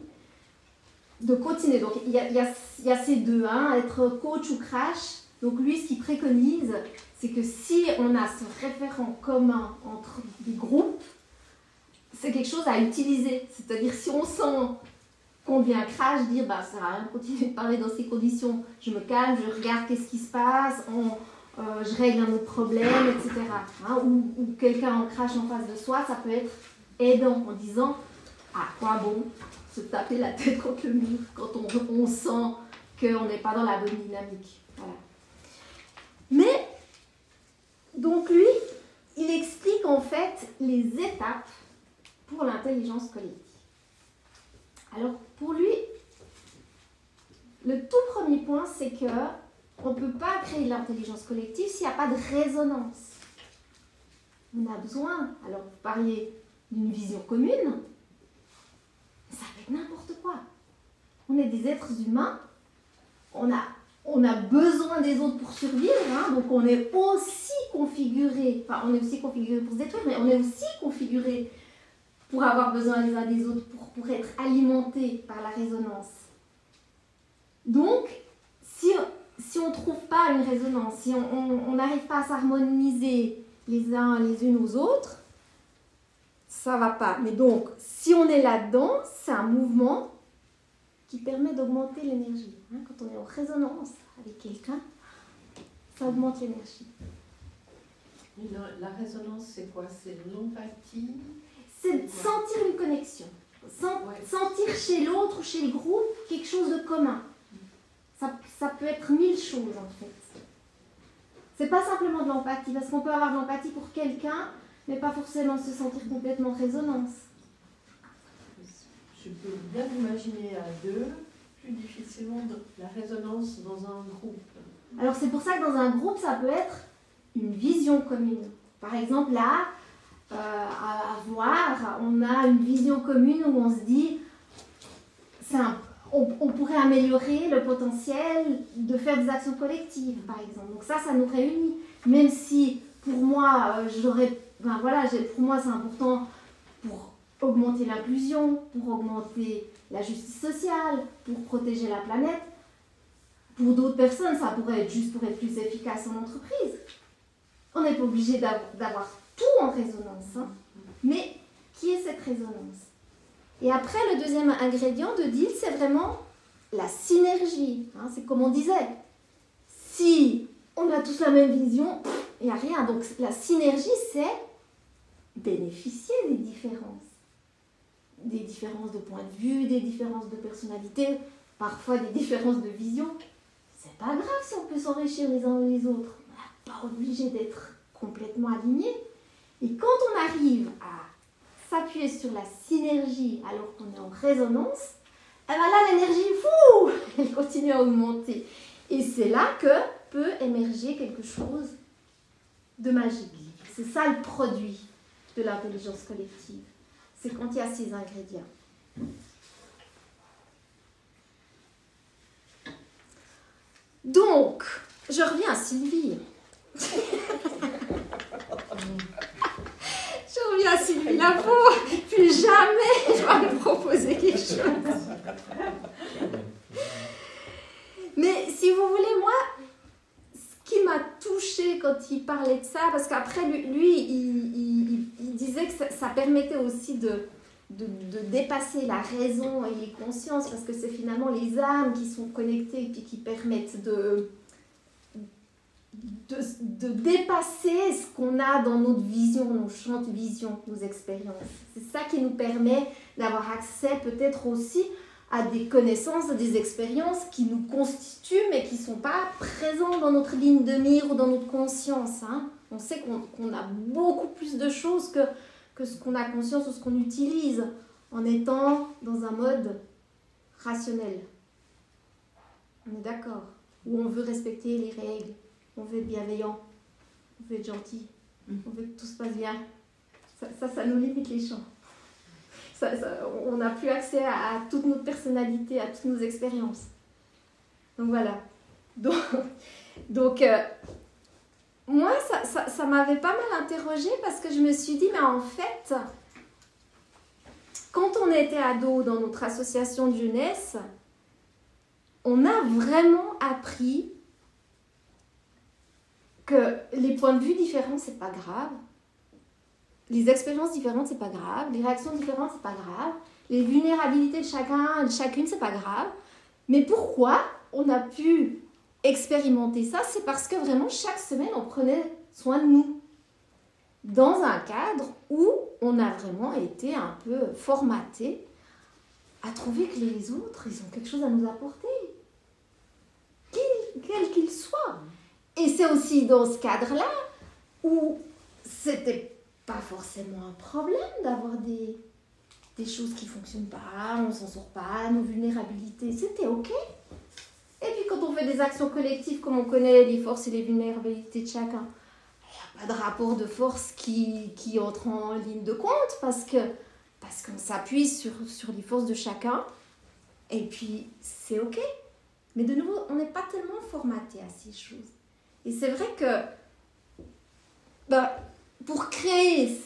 Speaker 2: de continuer. Donc, il y a, y a, ces deux, hein, être coach ou crash. Donc, lui, ce qu'il préconise, c'est que si on a ce référent commun entre des groupes, c'est quelque chose à utiliser. C'est-à-dire, si on sent qu'on devient crash, dire bah, ça sert à rien de continuer de parler dans ces conditions, je me calme, je regarde qu'est-ce qui se passe, euh, je règle un autre problème, etc. Hein, ou, quelqu'un en crache en face de soi, ça peut être aidant en disant à quoi bon se taper la tête contre le mur quand on, sent qu'on n'est pas dans la bonne dynamique. Mais, donc lui, il explique en fait les étapes pour l'intelligence collective. Alors pour lui, le tout premier point, c'est que on ne peut pas créer l'intelligence collective s'il n'y a pas de résonance. On a besoin, alors vous parliez d'une vision commune, ça être n'importe quoi. On est des êtres humains, on a, on a besoin des autres pour survivre, hein. donc on est aussi configuré, enfin on est aussi configuré pour se détruire, mais on est aussi configuré pour avoir besoin les uns des autres, pour, pour être alimenté par la résonance. Donc, si si on ne trouve pas une résonance, si on n'arrive pas à s'harmoniser les uns les unes aux autres, ça va pas. Mais donc, si on est là-dedans, c'est un mouvement qui permet d'augmenter l'énergie. Hein. quand on est en résonance avec quelqu'un, ça augmente l'énergie.
Speaker 4: La résonance, c'est quoi? C'est l'empathie?
Speaker 2: C'est sentir une connexion. Sentir chez l'autre ou chez le groupe quelque chose de commun ça, peut être mille choses en fait. C'est pas simplement de l'empathie, parce qu'on peut avoir de l'empathie pour quelqu'un, mais pas forcément se sentir complètement résonance.
Speaker 4: Je peux bien imaginer à deux, plus difficilement la résonance dans un groupe.
Speaker 2: Alors c'est pour ça que dans un groupe, ça peut être une vision commune. Par exemple, là, euh, à voir, on a une vision commune où on se dit, un on, pourrait améliorer le potentiel de faire des actions collectives, par exemple. Donc ça, ça nous réunit. Même si, pour moi, euh, j'aurais ben voilà, pour moi c'est important pour augmenter l'inclusion, pour augmenter la justice sociale, pour protéger la planète. Pour d'autres personnes, ça pourrait être juste pour être plus efficace en entreprise. On n'est pas obligé d'avoir tout en résonance, hein. mais qui est cette résonance? Et après, le deuxième ingrédient de deal, c'est vraiment la synergie. Hein. c'est comme on disait, si on a tous la même vision, il n'y a rien. Donc la synergie, c'est bénéficier des différences. Des différences de point de vue, des différences de personnalité, parfois des différences de vision. C'est pas grave si on peut s'enrichir les uns les autres. On n'est pas obligé d'être complètement alignés. Et quand on arrive à s'appuyer sur la synergie alors qu'on est en résonance, eh ben là l'énergie, fou, elle continue à augmenter. Et c'est là que peut émerger quelque chose de magique. C'est ça le produit de l'intelligence collective. C'est quand il y a ces ingrédients. Donc, je reviens à Sylvie. je reviens à Sylvie Lafont. Plus jamais je vais me proposer quelque chose. Mais si vous voulez, moi, qui m'a touchée quand il parlait de ça, parce qu'après, lui, il, disait que ça, permettait aussi de, de, dépasser la raison et les consciences, parce que c'est finalement les âmes qui sont connectées et qui permettent de, de, de, dépasser ce qu'on a dans notre vision, nos champs de vision, nos expériences. C'est ça qui nous permet d'avoir accès peut-être aussi à des connaissances, à des expériences qui nous constituent mais qui ne sont pas présentes dans notre ligne de mire ou dans notre conscience. Hein. On sait qu'on a beaucoup plus de choses que, que ce qu'on a conscience ou ce qu'on utilise en étant dans un mode rationnel. On est d'accord Où on veut respecter les règles, on veut être bienveillant, on veut être gentil, mm. on veut que tout se passe bien. Ça, ça, ça nous limite les champs on n'a plus accès à, toute notre personnalité, à toutes nos expériences. Donc voilà. Donc, euh, moi, ça, m'avait pas mal interrogée parce que je me suis dit, mais en fait, quand on était ado dans notre association de jeunesse, on a vraiment appris que les points de vue différents, c'est pas grave les expériences différentes, c'est pas grave. Les réactions différentes, c'est pas grave. Les vulnérabilités de chacun, de chacune, c'est pas grave. Mais pourquoi on a pu expérimenter ça? C'est parce que vraiment, chaque semaine, on prenait soin de nous. Dans un cadre où on a vraiment été un peu formaté à trouver que les autres, ils ont quelque chose à nous apporter. Quel qu'il soit. Et c'est aussi dans ce cadre-là où c'était pas forcément un problème d'avoir des, des choses qui fonctionnent pas, on s'en sort pas, nos vulnérabilités, c'était ok. Et puis quand on fait des actions collectives, comme on connaît les forces et les vulnérabilités de chacun, il n'y a pas de rapport de force qui, qui entre en ligne de compte parce que parce qu'on s'appuie sur, sur les forces de chacun et puis c'est ok. Mais de nouveau, on n'est pas tellement formaté à ces choses. Et c'est vrai que bah, pour créer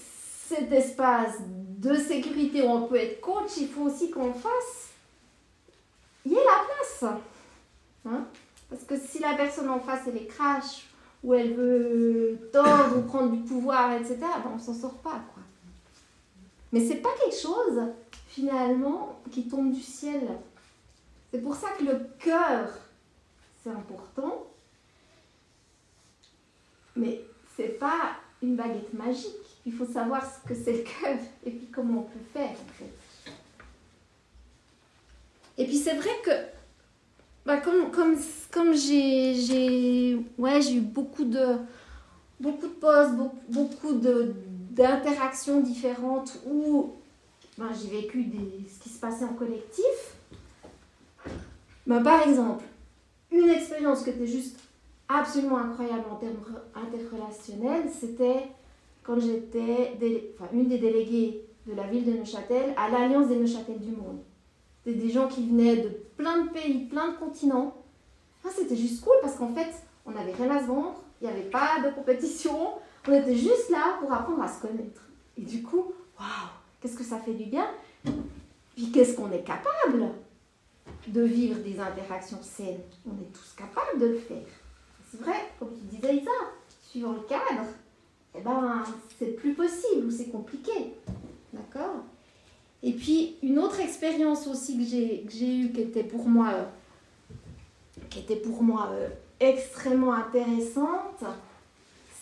Speaker 2: cet espace de sécurité où on peut être coach, il faut aussi qu'on fasse, il y ait la place. Hein? Parce que si la personne en face, elle est crash, ou elle veut tordre ou prendre du pouvoir, etc., ben on s'en sort pas. Quoi. Mais c'est pas quelque chose, finalement, qui tombe du ciel. C'est pour ça que le cœur, c'est important. Mais c'est pas une baguette magique. Il faut savoir ce que c'est le et puis comment on peut faire. Et puis c'est vrai que bah, comme, comme, comme j'ai ouais, eu beaucoup de, beaucoup de postes, beaucoup, d'interactions différentes où bah, j'ai vécu des, ce qui se passait en collectif. Bah, par exemple, une expérience qui était juste absolument incroyable en termes interrelationnels, c'était quand j'étais une des déléguées de la ville de Neuchâtel à l'Alliance des Neuchâtel du Monde. C'était des gens qui venaient de plein de pays, plein de continents. C'était juste cool parce qu'en fait, on n'avait rien à vendre, il n'y avait pas de compétition, On était juste là pour apprendre à se connaître. Et du coup, waouh, qu'est-ce que ça fait du bien Puis qu'est-ce qu'on est capable de vivre des interactions saines? On est tous capables de le faire. C'est vrai, comme tu disais Isa, suivant le cadre, eh ben, c'est plus possible ou c'est compliqué. D'accord? Et puis, une autre expérience aussi que j'ai, eue qui était pour moi, euh, pour moi euh, extrêmement intéressante,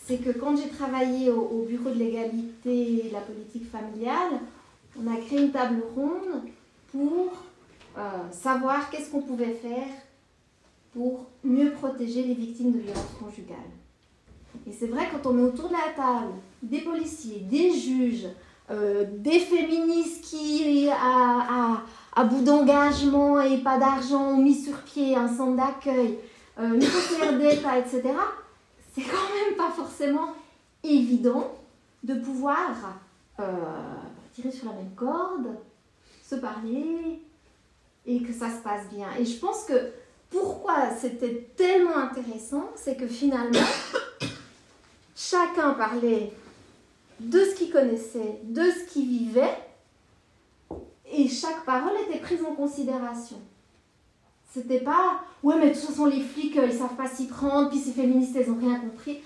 Speaker 2: c'est que quand j'ai travaillé au, au Bureau de l'égalité et de la politique familiale, on a créé une table ronde pour euh, savoir qu'est-ce qu'on pouvait faire pour mieux protéger les victimes de violences conjugales. Et c'est vrai, quand on met autour de la table des policiers, des juges, euh, des féministes qui, à, bout d'engagement et pas d'argent, ont mis sur pied un centre d'accueil, euh, une conseillère d'État, etc., c'est quand même pas forcément évident de pouvoir euh, tirer sur la même corde, se parler et que ça se passe bien. Et je pense que pourquoi c'était tellement intéressant, c'est que finalement, chacun parlait de ce qu'il connaissait, de ce qu'il vivait, et chaque parole était prise en considération. C'était pas, ouais, mais de toute façon, les flics, euh, ils savent pas s'y prendre, puis ces féministes, elles ont rien compris.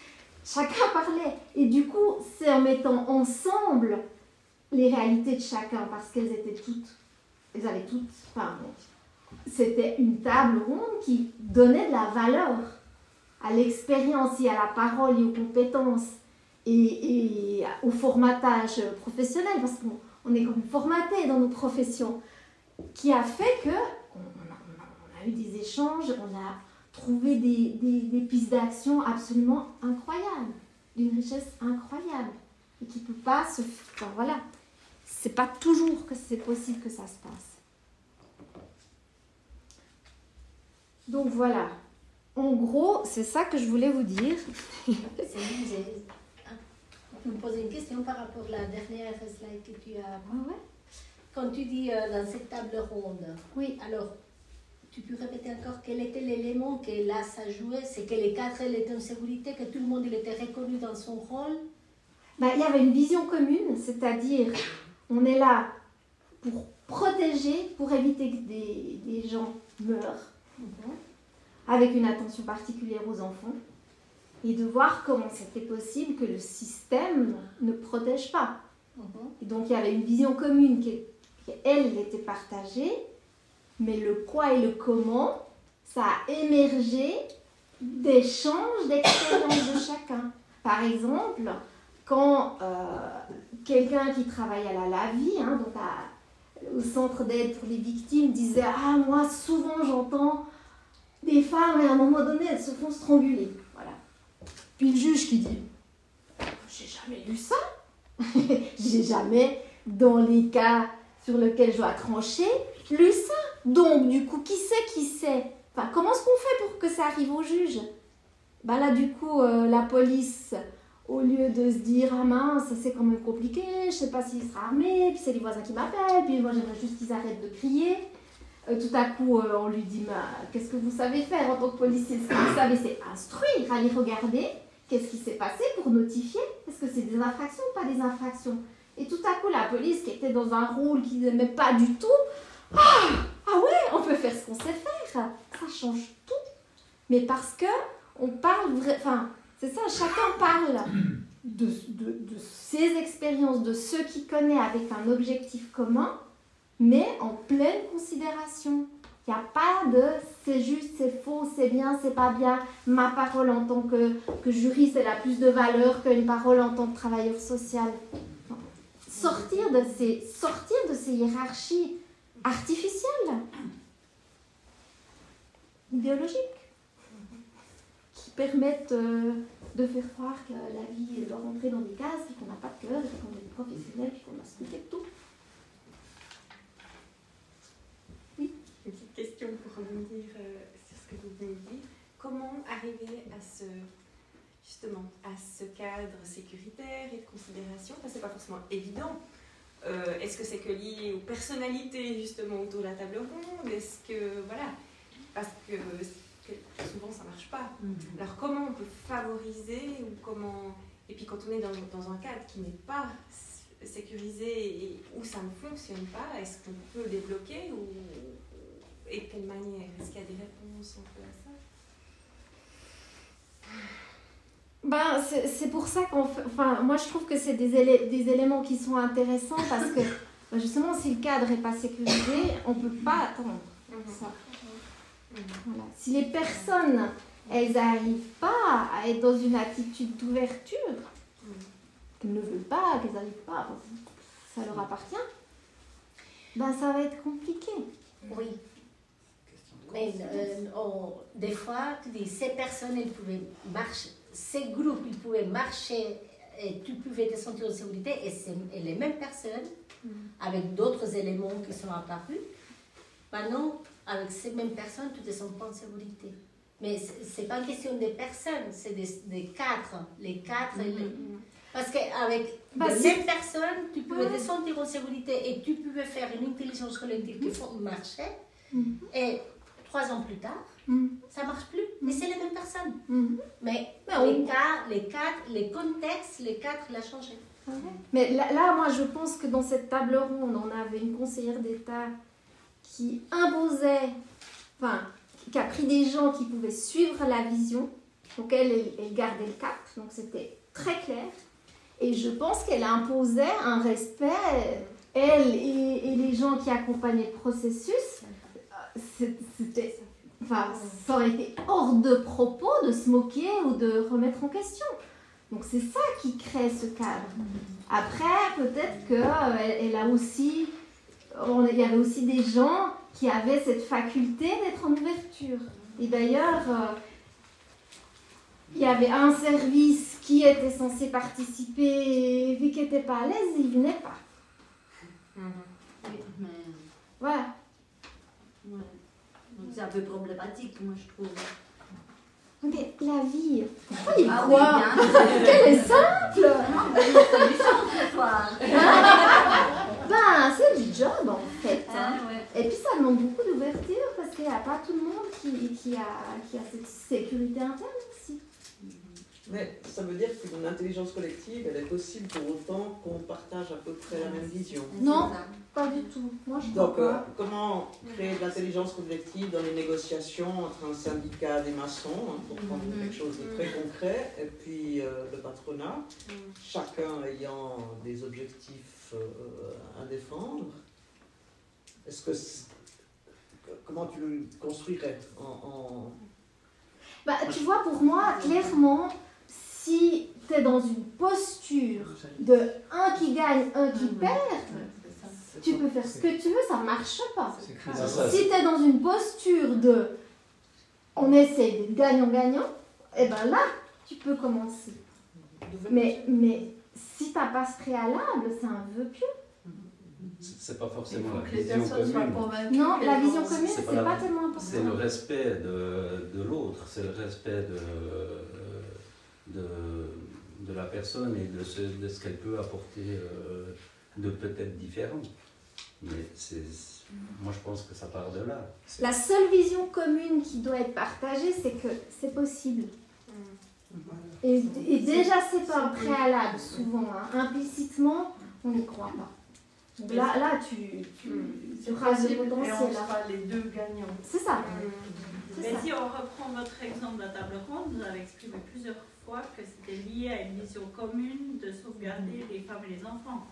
Speaker 2: Chacun parlait. Et du coup, c'est en mettant ensemble les réalités de chacun, parce qu'elles étaient toutes, elles avaient toutes, enfin, c'était une table ronde qui donnait de la valeur à l'expérience et à la parole et aux compétences et, au formatage professionnel, parce qu'on on est comme formaté dans nos professions, qui a fait que on, a, eu des échanges, on a trouvé des, des, des pistes d'action absolument incroyables, d'une richesse incroyable, et qui ne peut pas se... Enfin, voilà, c'est pas toujours que c'est possible que ça se passe. Donc voilà, en gros, c'est ça que je voulais vous dire.
Speaker 5: Je me poser une question par rapport à la dernière slide que tu as. Quand tu dis euh, dans cette table ronde,
Speaker 2: oui.
Speaker 5: alors tu peux répéter encore quel était l'élément que là ça jouait? C'est que les quatre étaient en sécurité, que tout le monde il était reconnu dans son rôle?
Speaker 2: Bah, Il y avait une vision commune, c'est-à-dire on est là pour protéger, pour éviter que des, des gens meurent, avec une attention particulière aux enfants et de voir comment c'était possible que le système ne protège pas. Et donc il y avait une vision commune qui, qui, elle, était partagée, mais le quoi et le comment, ça a émergé d'échanges d'expériences de chacun. Par exemple, quand euh, quelqu'un qui travaille à la LAVI, hein, donc à, au centre d'aide pour les victimes, disait Ah, moi, souvent j'entends des femmes, et à un moment donné, elles se font stranguler. Puis le juge qui dit J'ai jamais lu ça. J'ai jamais, dans les cas sur lesquels je dois trancher, lu ça. Donc, du coup, qui sait qui sait? Enfin, comment est-ce qu'on fait pour que ça arrive au juge? Bah là, du coup, euh, la police, au lieu de se dire Ah mince, c'est quand même compliqué, je sais pas s'il sera armé, puis c'est les voisins qui m'appellent, puis moi j'aimerais juste qu'ils arrêtent de crier. Euh, tout à coup, euh, on lui dit Qu'est-ce que vous savez faire en tant que policier? Ce que vous savez, c'est instruire, aller regarder Qu'est-ce qui s'est passé pour notifier? Est-ce que c'est des infractions ou pas des infractions? Et tout à coup, la police qui était dans un rôle qui n'aimait pas du tout, ah, ah ouais, on peut faire ce qu'on sait faire. Ça change tout. Mais parce que on parle vrai, enfin, c'est ça, chacun parle de, ses expériences, de ceux qu'il connaît avec un objectif commun, mais en pleine considération. Il n'y a pas de c'est juste, c'est faux, c'est bien, c'est pas bien. Ma parole en tant que, juriste, elle a plus de valeur qu'une parole en tant que travailleur social. Sortir de ces, sortir de ces hiérarchies artificielles, idéologiques, permettent euh, de faire croire que la vie doit rentrer dans des cases, qu'on n'a pas de cœur, qu'on est des professionnels, qu'on a ce tout.
Speaker 14: une petite question pour rebondir euh, sur ce que vous venez de dire. Comment arriver à ce, justement, à ce cadre sécuritaire et de considération? Parce c'est pas forcément évident. Euh, Est-ce que c'est que lié aux personnalités justement autour de la table ronde? Est-ce que voilà Parce que souvent ça marche pas. -hmm. Alors comment on peut favoriser ou comment Et puis quand on est dans, dans un cadre qui n'est pas sécurisé et où ça ne fonctionne pas, est-ce qu'on peut débloquer ou et de quelle manière? Est-ce qu'il y a des réponses un peu à ça?
Speaker 2: Ben, c'est pour ça qu'on. Enfin, moi, je trouve que c'est des, élé- des éléments qui sont intéressants parce que, ben, justement, si le cadre n'est pas sécurisé, on ne peut pas attendre ça. Voilà. Si les personnes, elles n'arrivent pas à être dans une attitude d'ouverture, qu'elles ne veulent pas, qu'elles n'arrivent pas, ça leur appartient, ben, ça va être compliqué.
Speaker 5: Oui. Mais euh, on- des fois, tu dis, ces personnes, elles pouvaient marcher, ces groupes, ils pouvaient marcher et tu pouvais te sentir en sécurité et, c'est- et les mêmes personnes, avec d'autres éléments qui sont apparus, maintenant, avec ces mêmes personnes, tu te sens pas en sécurité. Mais c'est- pas une question des personnes, c'est des, des cadres. Les et les- parce qu'avec
Speaker 2: Bah,
Speaker 5: les mêmes personnes, tu pouvais
Speaker 2: Ouais.
Speaker 5: te sentir en sécurité et tu pouvais faire une intelligence collective qui fon- marchait.
Speaker 2: Mhm.
Speaker 5: Et trois ans plus tard, ça marche plus. Mais c'est les mêmes personnes. Mais
Speaker 2: on-
Speaker 5: les cas, les cadres, les contextes, les cadres, il a changé.
Speaker 2: Mais là, là, moi, je pense que dans cette table ronde, on avait une conseillère d'État qui imposait, enfin, qui a pris des gens qui pouvaient suivre la vision. Donc, elle, elle, gardait le cap. Donc, c'était très clair. Et je pense qu'elle imposait un respect, elle et, les gens qui accompagnaient le processus. euh, C'était. Enfin, ça aurait été hors de propos de se moquer ou de remettre en question. Donc c'est ça qui crée ce cadre. Après, peut-être qu'elle elle a aussi, on- il y avait aussi des gens qui avaient cette faculté d'être en ouverture. Et d'ailleurs, euh, il y avait un service qui était censé participer, et vu qu'il n'était pas à l'aise, il venait pas.
Speaker 6: Oui, mais
Speaker 2: Voilà.
Speaker 6: ouais. Donc c'est un peu problématique, moi je trouve.
Speaker 2: Mais la vie, pourquoi il
Speaker 6: Ah
Speaker 2: croit
Speaker 6: oui.
Speaker 2: Qu'elle est simple. Ben, c'est du job en fait.
Speaker 6: Ah,
Speaker 2: hein.
Speaker 6: ouais.
Speaker 2: Et puis ça demande beaucoup d'ouverture parce qu'il n'y a pas tout le monde qui, qui, a, qui a cette sécurité interne.
Speaker 11: Mais ça veut dire qu'une intelligence collective, elle est possible pour autant qu'on partage à peu près la même vision.
Speaker 2: Non, pas du tout. Moi je
Speaker 11: Donc, euh, comment créer de l'intelligence collective dans les négociations entre un syndicat des maçons, hein, pour prendre
Speaker 2: Mhm.
Speaker 11: quelque chose de très concret, et puis euh, le patronat, chacun ayant des objectifs euh, à défendre Est-ce que comment tu le construirais en, en-
Speaker 2: Bah, tu vois, pour moi, clairement, si tu es dans une posture de un qui gagne, un qui perd, tu peux faire ce que tu veux, ça marche pas. Si tu es dans une posture de on essaie d'être gagnant-gagnant, et ben là, tu peux commencer. Mais, mais si tu n'as pas ce préalable, c'est un vœu pieux.
Speaker 12: C'est pas forcément la vision commune.
Speaker 2: Non, la vision commune,
Speaker 12: C'est pas
Speaker 2: pas, tellement important.
Speaker 12: C'est le respect de, de l'autre, c'est le respect de, de, de la personne et de ce, de ce qu'elle peut apporter euh, de peut-être différent. Mais c'est, moi je pense que ça part de là.
Speaker 2: La seule vision commune qui doit être partagée, c'est que c'est possible. Et, et déjà, c'est pas un préalable, souvent. hein. Implicitement, on n'y croit pas. Donc là, là tu, tu, tu rases le
Speaker 4: Et on
Speaker 2: potentiel. là.
Speaker 4: sera les deux gagnants.
Speaker 2: C'est ça. C'est
Speaker 15: Mais
Speaker 2: ça.
Speaker 15: si on reprend votre exemple de la table ronde, vous avez exprimé plusieurs que c'était lié à une vision commune de sauvegarder les femmes et les enfants.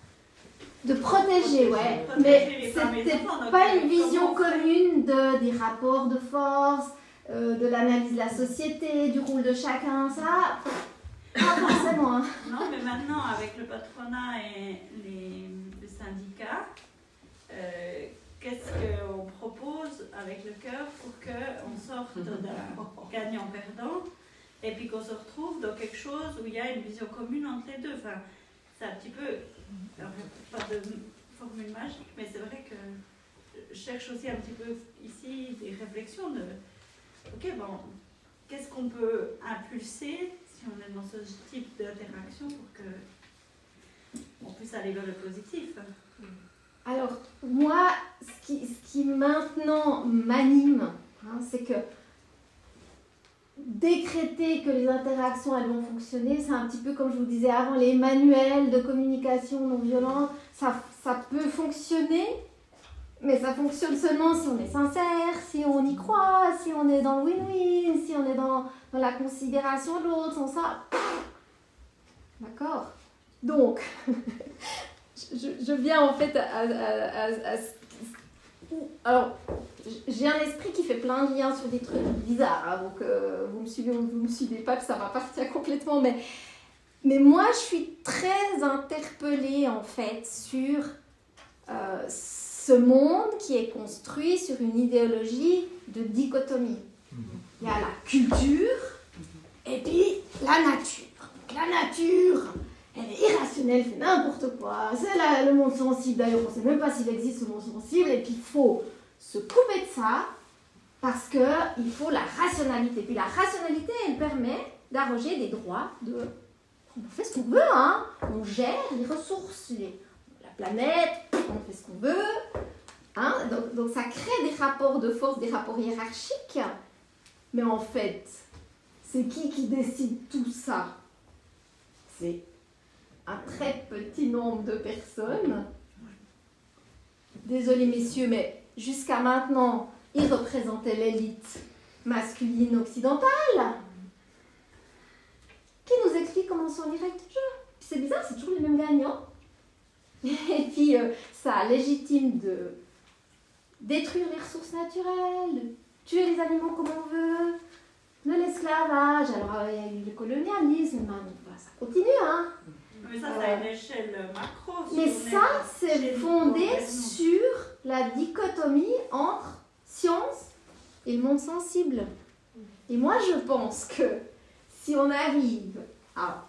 Speaker 2: De protéger, ouais.
Speaker 15: Protéger
Speaker 2: Mais c'était pas
Speaker 15: euh,
Speaker 2: une vision
Speaker 15: comment-
Speaker 2: commune de, des rapports de force, euh, de l'analyse de la société, du rôle de chacun, ça. Pas forcément. hein.
Speaker 15: Non, mais maintenant, avec le patronat et les, les syndicats, euh, qu'est-ce qu'on propose avec le cœur pour qu'on sorte d'un gagnant-perdant et puis qu'on se retrouve dans quelque chose où il y a une vision commune entre les deux. Enfin, C'est un petit peu, pas de formule magique, mais c'est vrai que je cherche aussi un petit peu ici des réflexions de, ok, bon, qu'est-ce qu'on peut impulser si on est dans ce type d'interaction pour que on puisse aller vers le positif?
Speaker 2: Alors, moi, ce qui, ce qui maintenant m'anime, hein, c'est que décréter que les interactions elles vont fonctionner. C'est un petit peu comme je vous disais avant, les manuels de communication non violente, ça, ça peut fonctionner, mais ça fonctionne seulement si on est sincère, si on y croit, si on est dans le win-win, si on est dans, dans la considération de l'autre, sans ça. D'accord Donc, je, je, viens en fait à, à, à, à alors, j'ai un esprit qui fait plein de liens sur des trucs bizarres, hein, donc euh, vous me suivez ou vous me suivez pas, ça va complètement, mais, mais moi je suis très interpellée en fait sur euh, ce monde qui est construit sur une idéologie de dichotomie. Il y a la culture et puis la nature. La nature, elle est irrationnelle, fait n'importe quoi. C'est le monde sensible, d'ailleurs, on ne sait même pas s'il existe ce monde sensible, et puis il faut se couper de ça parce qu'il faut la rationalité. Puis la rationalité, elle permet d'arroger des droits de. On fait ce qu'on veut, hein. On gère les ressources, la planète, on fait ce qu'on veut. Hein. Donc ça crée des rapports de force, des rapports hiérarchiques. Mais en fait, c'est qui qui décide tout ça? C'est un très petit nombre de personnes. Désolé messieurs, mais jusqu'à maintenant, ils représentaient l'élite masculine occidentale. Qui nous explique comment sont les règles du jeu? C'est bizarre, c'est toujours les mêmes gagnants. Et puis, euh, ça légitime de détruire les ressources naturelles, tuer les animaux comme on veut, de l'esclavage. Alors, euh, il y a eu le colonialisme, ben, ça continue, hein.
Speaker 15: Mais ça, c'est à une échelle macro.
Speaker 2: Mais ça, c'est fondé sur la dichotomie entre science et le monde sensible. Et moi, je pense que si on arrive à,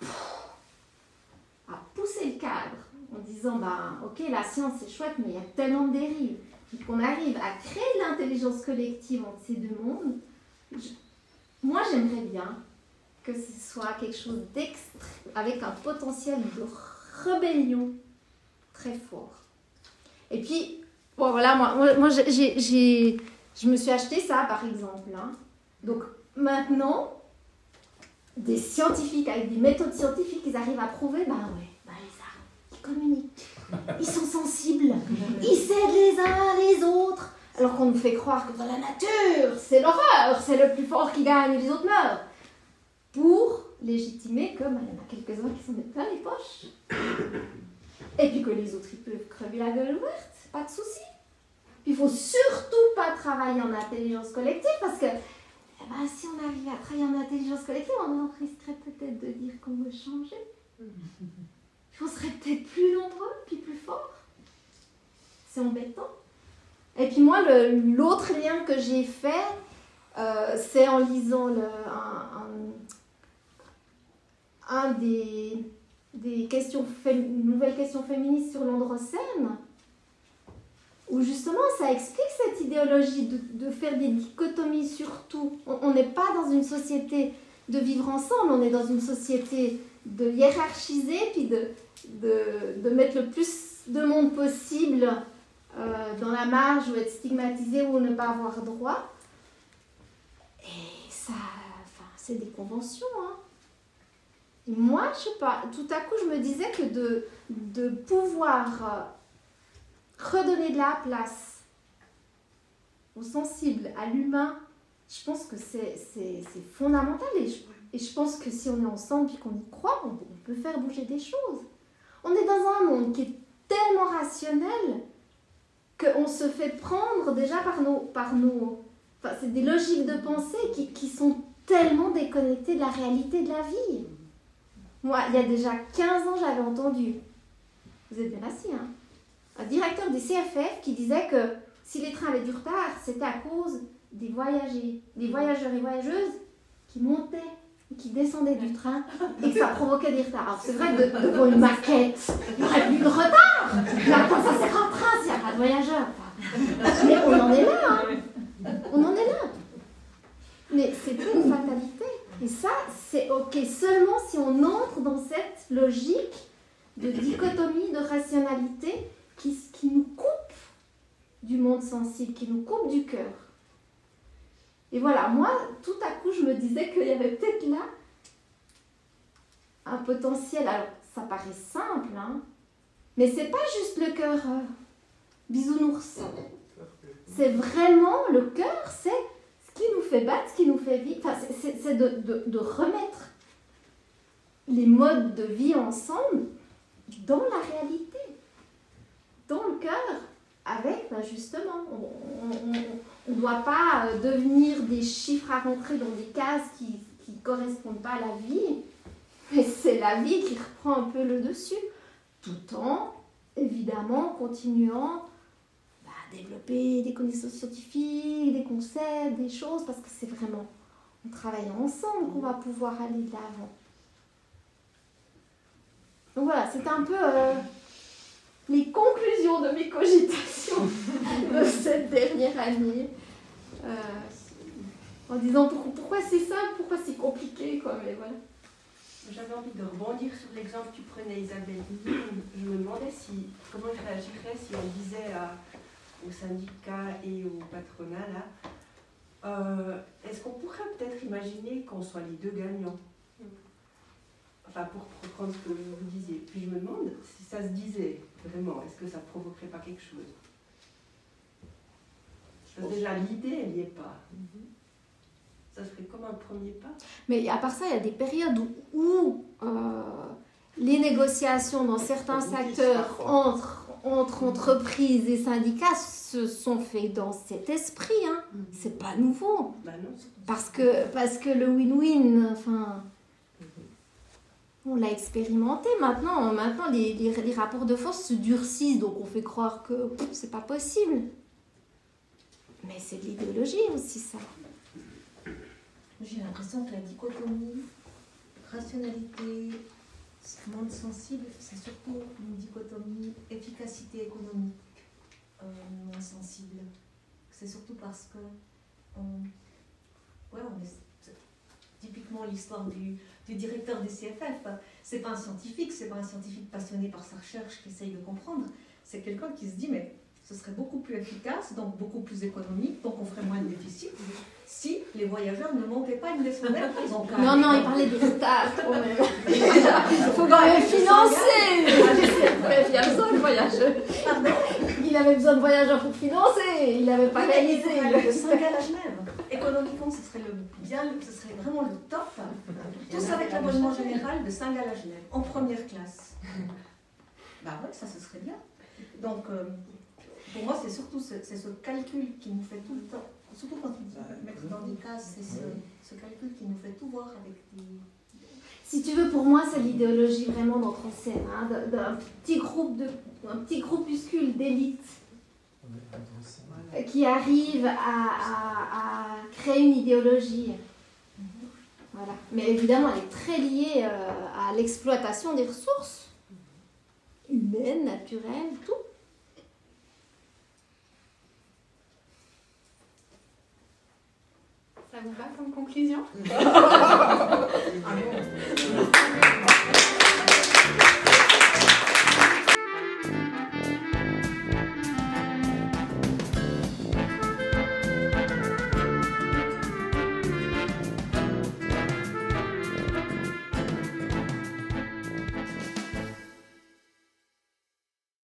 Speaker 2: à pousser le cadre en disant, bah, ok, la science c'est chouette, mais il y a tellement de dérives, et qu'on arrive à créer de l'intelligence collective entre ces deux mondes, moi j'aimerais bien que ce soit quelque chose d'extrême, avec un potentiel de rébellion très fort. Et puis, bon voilà, moi, moi, j'ai, j'ai, je me suis acheté ça par exemple. Hein. Donc maintenant, des scientifiques avec des méthodes scientifiques, ils arrivent à prouver, bah ouais, bah les arbres, ils communiquent, ils sont sensibles, ils s'aident les uns les autres. Alors qu'on nous fait croire que dans la nature, c'est l'horreur, c'est le plus fort qui gagne les autres meurent pour légitimer que il y en a quelques-uns qui sont des plein les poches. Et puis que les autres, ils peuvent crever la gueule ouverte, pas de souci. Il faut surtout pas travailler en intelligence collective parce que eh ben, si on arrive à travailler en intelligence collective, on risquerait peut-être de dire qu'on veut changer. On serait peut-être plus nombreux, puis plus forts. C'est embêtant. Et puis moi, l'autre lien que j'ai fait, euh, c'est en lisant un des, des questions, nouvelles questions féministes sur l'androcène, où justement ça explique cette idéologie de, de faire des dichotomies sur tout. On n'est pas dans une société de vivre ensemble, on est dans une société de hiérarchiser, puis de, de, de mettre le plus de monde possible euh, dans la marge ou être stigmatisé ou ne pas avoir droit. Et ça, enfin, c'est des conventions, hein moi, je sais pas, tout à coup, je me disais que de, de pouvoir euh, redonner de la place au sensible, à l'humain, je pense que c'est fondamental. Et je, et je, pense que si on est ensemble et qu'on y croit, on, peut faire bouger des choses. On est dans un monde qui est tellement rationnel qu'on se fait prendre déjà par nos... Par nos enfin, c'est des logiques de pensée qui, qui sont tellement déconnectées de la réalité de la vie. Moi, il y a déjà 15 ans, j'avais entendu, vous êtes bien assis, hein, un directeur des CFF qui disait que si les trains avaient du retard, c'était à cause des voyageurs, des voyageurs et voyageuses qui montaient et qui descendaient du train et que ça provoquait des retards. Alors c'est vrai, de, devant une maquette, il n'y aurait plus de retard. Mais à quoi ça sert un train s'il n'y a pas de voyageurs Mais on en est là, hein. On en est là. Mais c'est une fatalité. Et ça, c'est OK seulement si on entre dans cette logique de dichotomie, de rationalité qui, qui nous coupe du monde sensible, qui nous coupe du cœur. Et voilà, moi, tout à coup, je me disais qu'il y avait peut-être là un potentiel. Alors, ça paraît simple, hein, mais c'est pas juste le cœur euh, bisounours. C'est vraiment le cœur, c'est fait battre, ce qui nous fait vivre. Enfin, c'est de, remettre les modes de vie ensemble dans la réalité, dans le cœur, avec ben, justement, on ne doit pas euh, devenir des chiffres à rentrer dans des cases qui ne correspondent pas à la vie, mais c'est la vie qui reprend un peu le dessus, tout en évidemment continuant développer des connaissances scientifiques, des concepts, des choses, parce que c'est vraiment en travaillant ensemble qu'on va pouvoir aller de l'avant. Donc voilà, c'est un peu euh, les conclusions de mes cogitations de cette dernière année. Euh, en disant pourquoi c'est simple, pourquoi c'est compliqué, quoi, mais voilà.
Speaker 4: J'avais envie de rebondir sur l'exemple que tu prenais, Isabelle. Je me demandais si, comment je réagirais si on disait aux syndicats et au patronat, là, euh, est-ce qu'on pourrait peut-être imaginer qu'on soit les deux gagnants Enfin, pour reprendre ce que vous disiez. Puis je me demande si ça se disait vraiment, est-ce que ça ne provoquerait pas quelque chose Parce que déjà, l'idée, elle n'y est pas. Ça serait comme un premier pas.
Speaker 2: Mais à part ça, il y a des périodes où, euh, les négociations dans certains secteurs entre, entre entreprises et syndicats se sont faites dans cet esprit. Hein. Mm-hmm. C'est pas nouveau.
Speaker 4: Bah non,
Speaker 2: parce, que, parce que le win-win, enfin on l'a expérimenté maintenant. Maintenant, les, les, rapports de force se durcissent, donc on fait croire que c'est pas possible. Mais c'est de l'idéologie aussi, ça.
Speaker 9: J'ai l'impression que la dichotomie rationalité, monde sensible, c'est surtout une dichotomie efficacité économique euh, moins sensible. C'est surtout parce que ouais, on typiquement l'histoire du, du directeur du CFF. C'est pas un scientifique, c'est pas un scientifique passionné par sa recherche qui essaye de comprendre. C'est quelqu'un qui se dit, mais ce serait beaucoup plus efficace, donc beaucoup plus économique, donc on ferait moins de déficit si les voyageurs ne montaient pas une leçon
Speaker 2: Non, non, il parlait des retards il faut quand même financer Il a besoin de voyageurs. Il avait besoin de voyageurs pour financer, il n'avait pas réalisé.
Speaker 9: Le Saint-Gall à Genève. Économiquement, ce serait, le bien, ce serait vraiment le top. Tous avec l'abonnement général de Saint-Gall à Genève, en première classe. Bah ouais, ça, ce serait bien. Donc, euh, pour moi, c'est surtout ce, ce, calcul qui nous fait tout le temps, surtout quand tu dis mettre dans des cases, c'est ce, calcul qui nous fait tout voir avec des.
Speaker 2: Si tu veux, pour moi, c'est l'idéologie vraiment d'entre en scène, hein, d'un petit groupe, de, un petit groupuscule d'élite qui arrive à, créer une idéologie. Voilà. Mais évidemment, elle est très liée euh, à l'exploitation des ressources humaines, naturelles, tout.
Speaker 14: Ça vous va comme conclusion ah